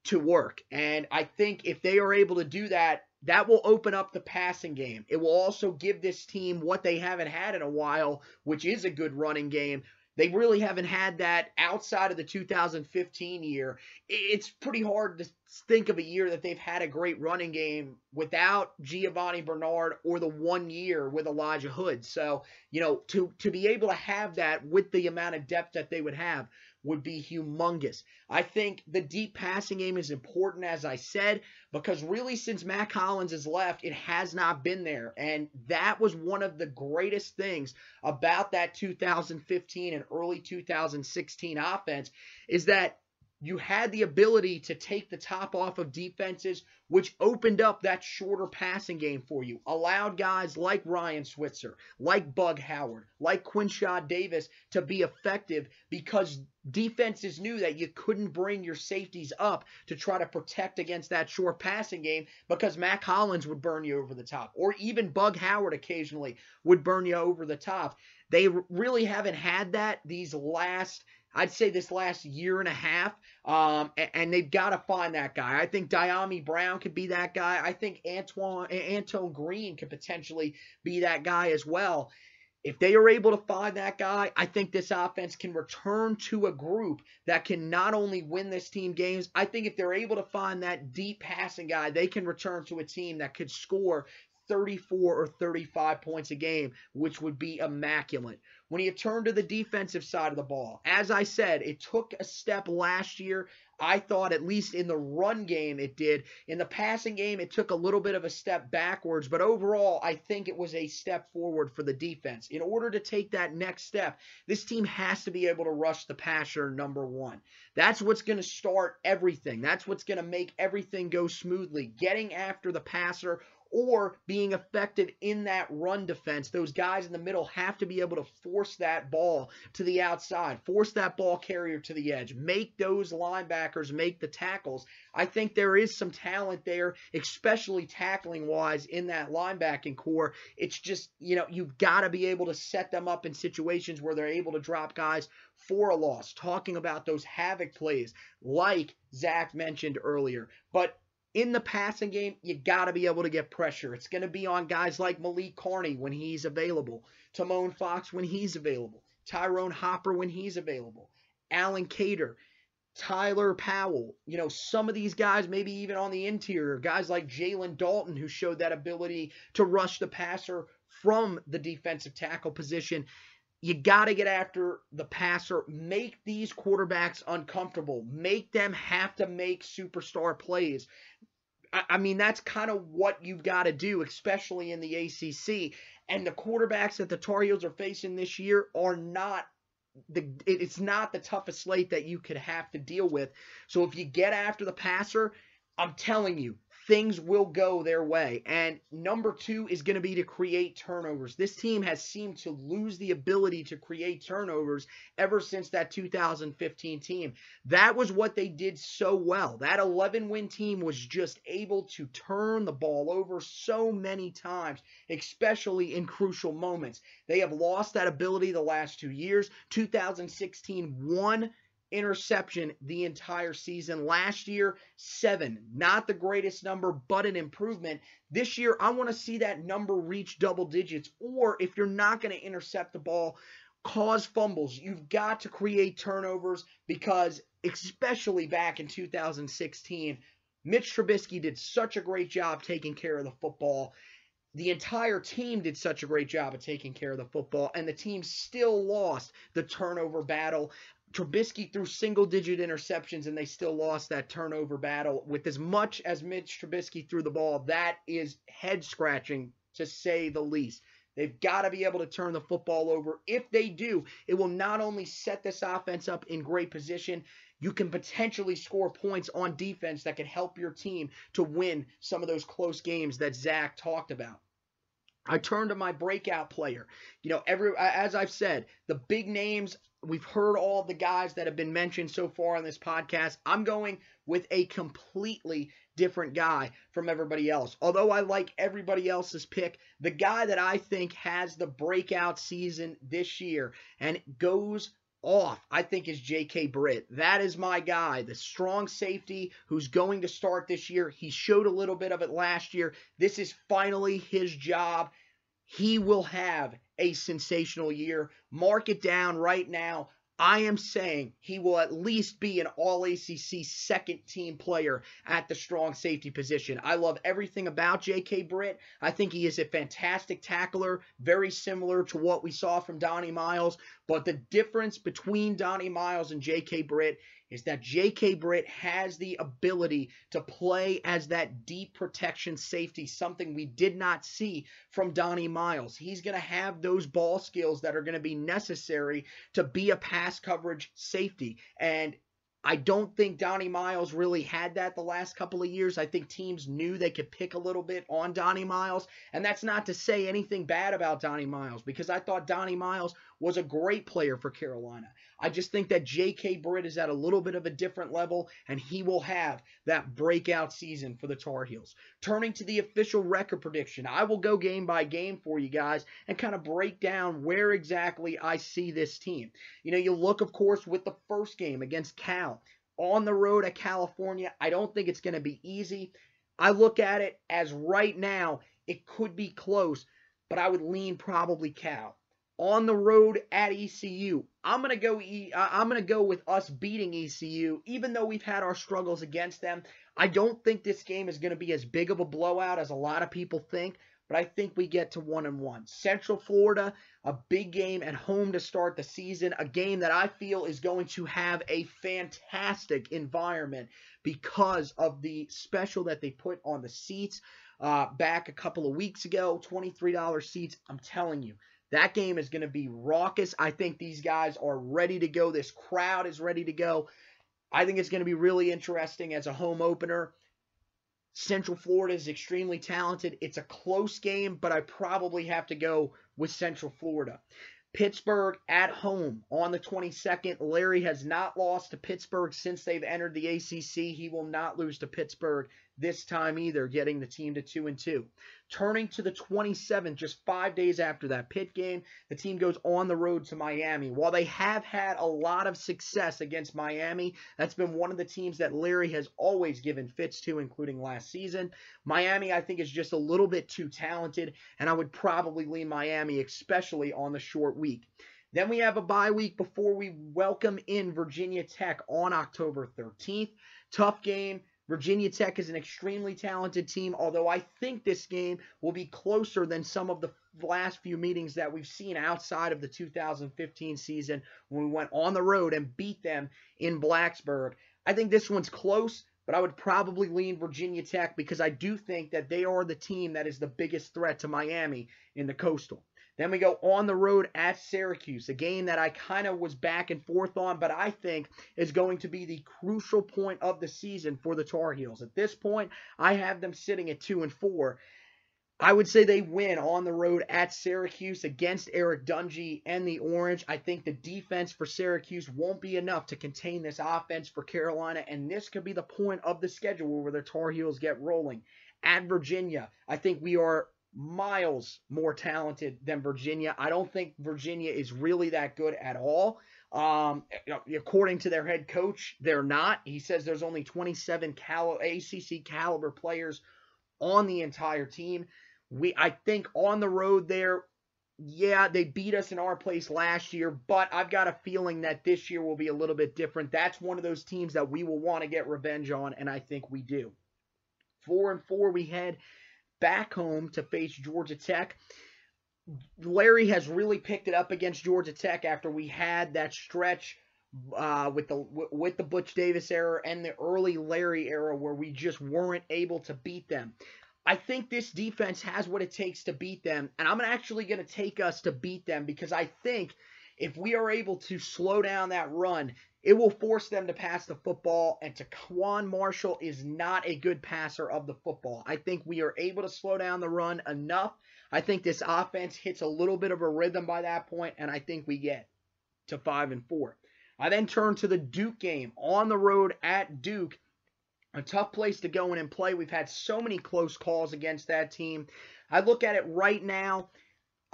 to work. And I think if they are able to do that, that will open up the passing game. It will also give this team what they haven't had in a while, which is a good running game. They really haven't had that outside of the 2015 year. It's pretty hard to think of a year that they've had a great running game without Giovani Bernard or the one year with Elijah Hood. So, you know, to to be able to have that with the amount of depth that they would have would be humongous. I think the deep passing game is important, as I said, because really since Mack Hollins has left, it has not been there. And that was one of the greatest things about that 2015 and early 2016 offense is that you had the ability to take the top off of defenses, which opened up that shorter passing game for you. Allowed guys like Ryan Switzer, like Bug Howard, like Quinshad Davis to be effective because defenses knew that you couldn't bring your safeties up to try to protect against that short passing game because Mack Hollins would burn you over the top, or even Bug Howard occasionally would burn you over the top. They really haven't had that these last I'd say this last year and a half, um, and, and, they've got to find that guy. I think Dyami Brown could be that guy. I think Antoine Antoine Green could potentially be that guy as well. If they are able to find that guy, I think this offense can return to a group that can not only win this team games, I think if they're able to find that deep passing guy, they can return to a team that could score 34 or 35 points a game, which would be immaculate. When you turn to the defensive side of the ball, as I said, it took a step last year. I thought, at least in the run game, it did. In the passing game, it took a little bit of a step backwards, but overall, I think it was a step forward for the defense. In order to take that next step, this team has to be able to rush the passer, number one. That's what's going to start everything. That's what's going to make everything go smoothly. Getting after the passer or being effective in that run defense. Those guys in the middle have to be able to force that ball to the outside, force that ball carrier to the edge, make those linebackers make the tackles. I think there is some talent there, especially tackling wise in that linebacking core. It's just, you know, you've got to be able to set them up in situations where they're able to drop guys for a loss, talking about those havoc plays like Zach mentioned earlier. But in the passing game, you got to be able to get pressure. It's going to be on guys like Malik Carney when he's available, Tomon Fox when he's available, Tyrone Hopper when he's available, Allen Cater, Tyler Powell. You know, some of these guys, maybe even on the interior, guys like Jalen Dalton, who showed that ability to rush the passer from the defensive tackle position. You got to get after the passer. Make these quarterbacks uncomfortable. Make them have to make superstar plays. I mean, that's kind of what you've got to do, especially in the ACC. And the quarterbacks that the Tar Heels are facing this year are not the it's not the toughest slate that you could have to deal with. So if you get after the passer, I'm telling you, things will go their way. And number two is going to be to create turnovers. This team has seemed to lose the ability to create turnovers ever since that 2015 team. That was what they did so well. That 11 win team was just able to turn the ball over so many times, especially in crucial moments. They have lost that ability the last two years. 2016 one interception the entire season. Last year, seven. Not the greatest number, but an improvement. This year, I want to see that number reach double digits. Or if you're not going to intercept the ball, cause fumbles. You've got to create turnovers because, especially back in 2016, Mitch Trubisky did such a great job taking care of the football. The entire team did such a great job of taking care of the football, and the team still lost the turnover battle. Trubisky threw single digit interceptions and they still lost that turnover battle. With as much as Mitch Trubisky threw the ball, that is head scratching to say the least. They've got to be able to turn the football over. If they do, it will not only set this offense up in great position, you can potentially score points on defense that could help your team to win some of those close games that Zach talked about. I turn to my breakout player. You know, every as I've said, the big names We've heard all the guys that have been mentioned so far on this podcast. I'm going with a completely different guy from everybody else. Although I like everybody else's pick, the guy that I think has the breakout season this year and goes off, I think, is J.K. Britt. That is my guy, the strong safety who's going to start this year. He showed a little bit of it last year. This is finally his job. He will have a sensational year. Mark it down right now. I am saying he will at least be an all ACC second team player at the strong safety position. I love everything about J.K. Britt. I think he is a fantastic tackler, very similar to what we saw from Donnie Miles. But the difference between Donnie Miles and J.K. Britt is that J.K. Britt has the ability to play as that deep protection safety, something we did not see from Donnie Miles. He's going to have those ball skills that are going to be necessary to be a pass coverage safety. And I don't think Donnie Miles really had that the last couple of years. I think teams knew they could pick a little bit on Donnie Miles. And that's not to say anything bad about Donnie Miles because I thought Donnie Miles was a great player for Carolina. I just think that J.K. Britt is at a little bit of a different level, and he will have that breakout season for the Tar Heels. Turning to the official record prediction, I will go game by game for you guys and kind of break down where exactly I see this team. You know, you look, of course, with the first game against Cal on the road at California. I don't think it's going to be easy. I look at it as right now, it could be close, but I would lean probably Cal on the road at ECU. I'm gonna go. E- I'm gonna go with us beating ECU, even though we've had our struggles against them. I don't think this game is gonna be as big of a blowout as a lot of people think, but I think we get to one and one. Central Florida, a big game at home to start the season, a game that I feel is going to have a fantastic environment because of the special that they put on the seats uh, back a couple of weeks ago. $23 seats. I'm telling you that game is going to be raucous. I think these guys are ready to go. This crowd is ready to go. I think it's going to be really interesting as a home opener. Central Florida is extremely talented. It's a close game, but I probably have to go with Central Florida. Pittsburgh at home on the 22nd. Larry has not lost to Pittsburgh since they've entered the ACC. He will not lose to Pittsburgh this time either, getting the team to 2 and 2. Turning to the 27th, just five days after that pit game, the team goes on the road to Miami. While they have had a lot of success against Miami, that's been one of the teams that Larry has always given fits to, including last season. Miami, I think, is just a little bit too talented, and I would probably lean Miami, especially on the short week. Then we have a bye week before we welcome in Virginia Tech on October 13th. Tough game. Virginia Tech is an extremely talented team, although I think this game will be closer than some of the last few meetings that we've seen outside of the 2015 season when we went on the road and beat them in Blacksburg. I think this one's close, but I would probably lean Virginia Tech because I do think that they are the team that is the biggest threat to Miami in the Coastal. Then we go on the road at Syracuse, a game that I kind of was back and forth on, but I think is going to be the crucial point of the season for the Tar Heels. At this point, I have them sitting at 2 and 4. I would say they win on the road at Syracuse against Eric Dungey and the Orange. I think the defense for Syracuse won't be enough to contain this offense for Carolina, and this could be the point of the schedule where the Tar Heels get rolling. At Virginia, I think we are miles more talented than Virginia. I don't think Virginia is really that good at all. Um, according to their head coach, they're not. He says there's only 27 cal- ACC caliber players on the entire team. We, I think, on the road there, yeah, they beat us in our place last year, but I've got a feeling that this year will be a little bit different. That's one of those teams that we will want to get revenge on, and I think we do. Four and four, we head back home to face Georgia Tech. Larry has really picked it up against Georgia Tech after we had that stretch uh, with the with the Butch Davis era and the early Larry era where we just weren't able to beat them. I think this defense has what it takes to beat them, and I'm actually going to take us to beat them because I think if we are able to slow down that run, it will force them to pass the football, and TaQuon Marshall is not a good passer of the football. I think we are able to slow down the run enough. I think this offense hits a little bit of a rhythm by that point, and I think we get to five and four. I then turn to the Duke game on the road at Duke. A tough place to go in and play. We've had so many close calls against that team. I look at it right now.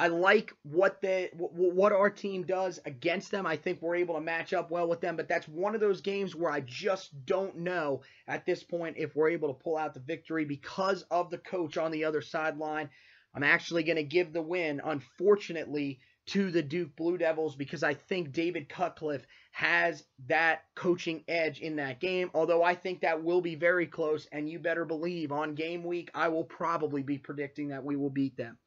I like what the what our team does against them. I think we're able to match up well with them, but that's one of those games where I just don't know at this point if we're able to pull out the victory because of the coach on the other sideline. I'm actually going to give the win, unfortunately, to the Duke Blue Devils because I think David Cutcliffe has that coaching edge in that game. Although I think that will be very close, and you better believe on game week, I will probably be predicting that we will beat them.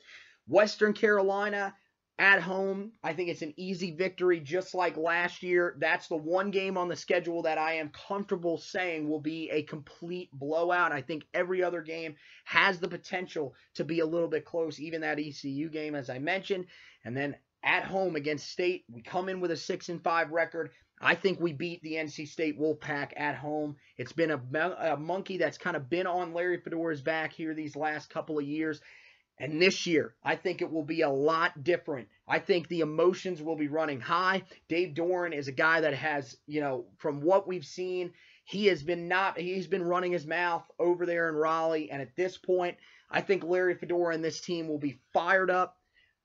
Western Carolina at home, I think it's an easy victory just like last year. That's the one game on the schedule that I am comfortable saying will be a complete blowout. I think every other game has the potential to be a little bit close, even that ECU game, as I mentioned. And then at home against State, we come in with a 6 and 5 record. I think we beat the NC State Wolfpack at home. It's been a, a monkey that's kind of been on Larry Fedora's back here these last couple of years. And this year, I think it will be a lot different. I think the emotions will be running high. Dave Doeren is a guy that has, you know, from what we've seen, he has been not he's been running his mouth over there in Raleigh. And at this point, I think Larry Fedora and this team will be fired up.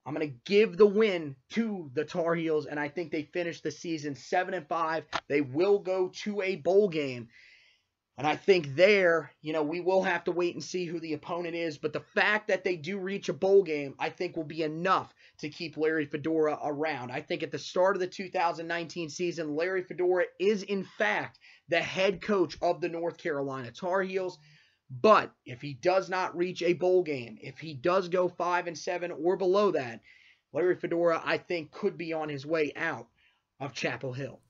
I'm going to give the win to the Tar Heels, and I think they finish the season seven and five. They will go to a bowl game. And I think there, you know, we will have to wait and see who the opponent is. But the fact that they do reach a bowl game, I think will be enough to keep Larry Fedora around. I think at the start of the 2019 season, Larry Fedora is, in fact, the head coach of the North Carolina Tar Heels. But if he does not reach a bowl game, if he does go 5 and 7 or below that, Larry Fedora, I think, could be on his way out of Chapel Hill.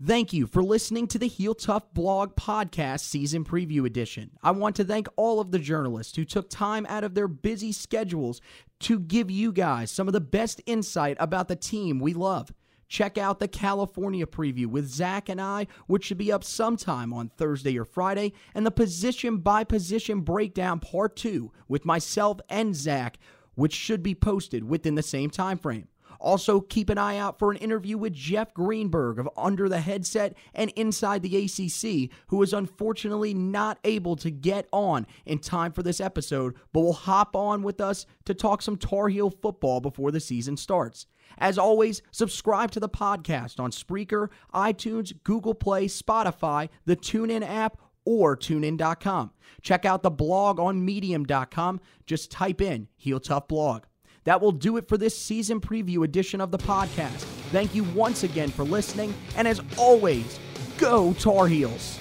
Thank you for listening to the Heel Tough Blog Podcast Season Preview Edition. I want to thank all of the journalists who took time out of their busy schedules to give you guys some of the best insight about the team we love. Check out the California preview with Zach and I, which should be up sometime on Thursday or Friday, and the position by position breakdown part two with myself and Zach, which should be posted within the same time frame. Also, keep an eye out for an interview with Jeff Greenberg of Under the Headset and Inside the ACC, who is unfortunately not able to get on in time for this episode, but will hop on with us to talk some Tar Heel football before the season starts. As always, subscribe to the podcast on Spreaker, iTunes, Google Play, Spotify, the TuneIn app, or tunein.com. Check out the blog on medium.com. Just type in Heel Tough Blog. That will do it for this season preview edition of the podcast. Thank you once again for listening, and as always, go Tar Heels.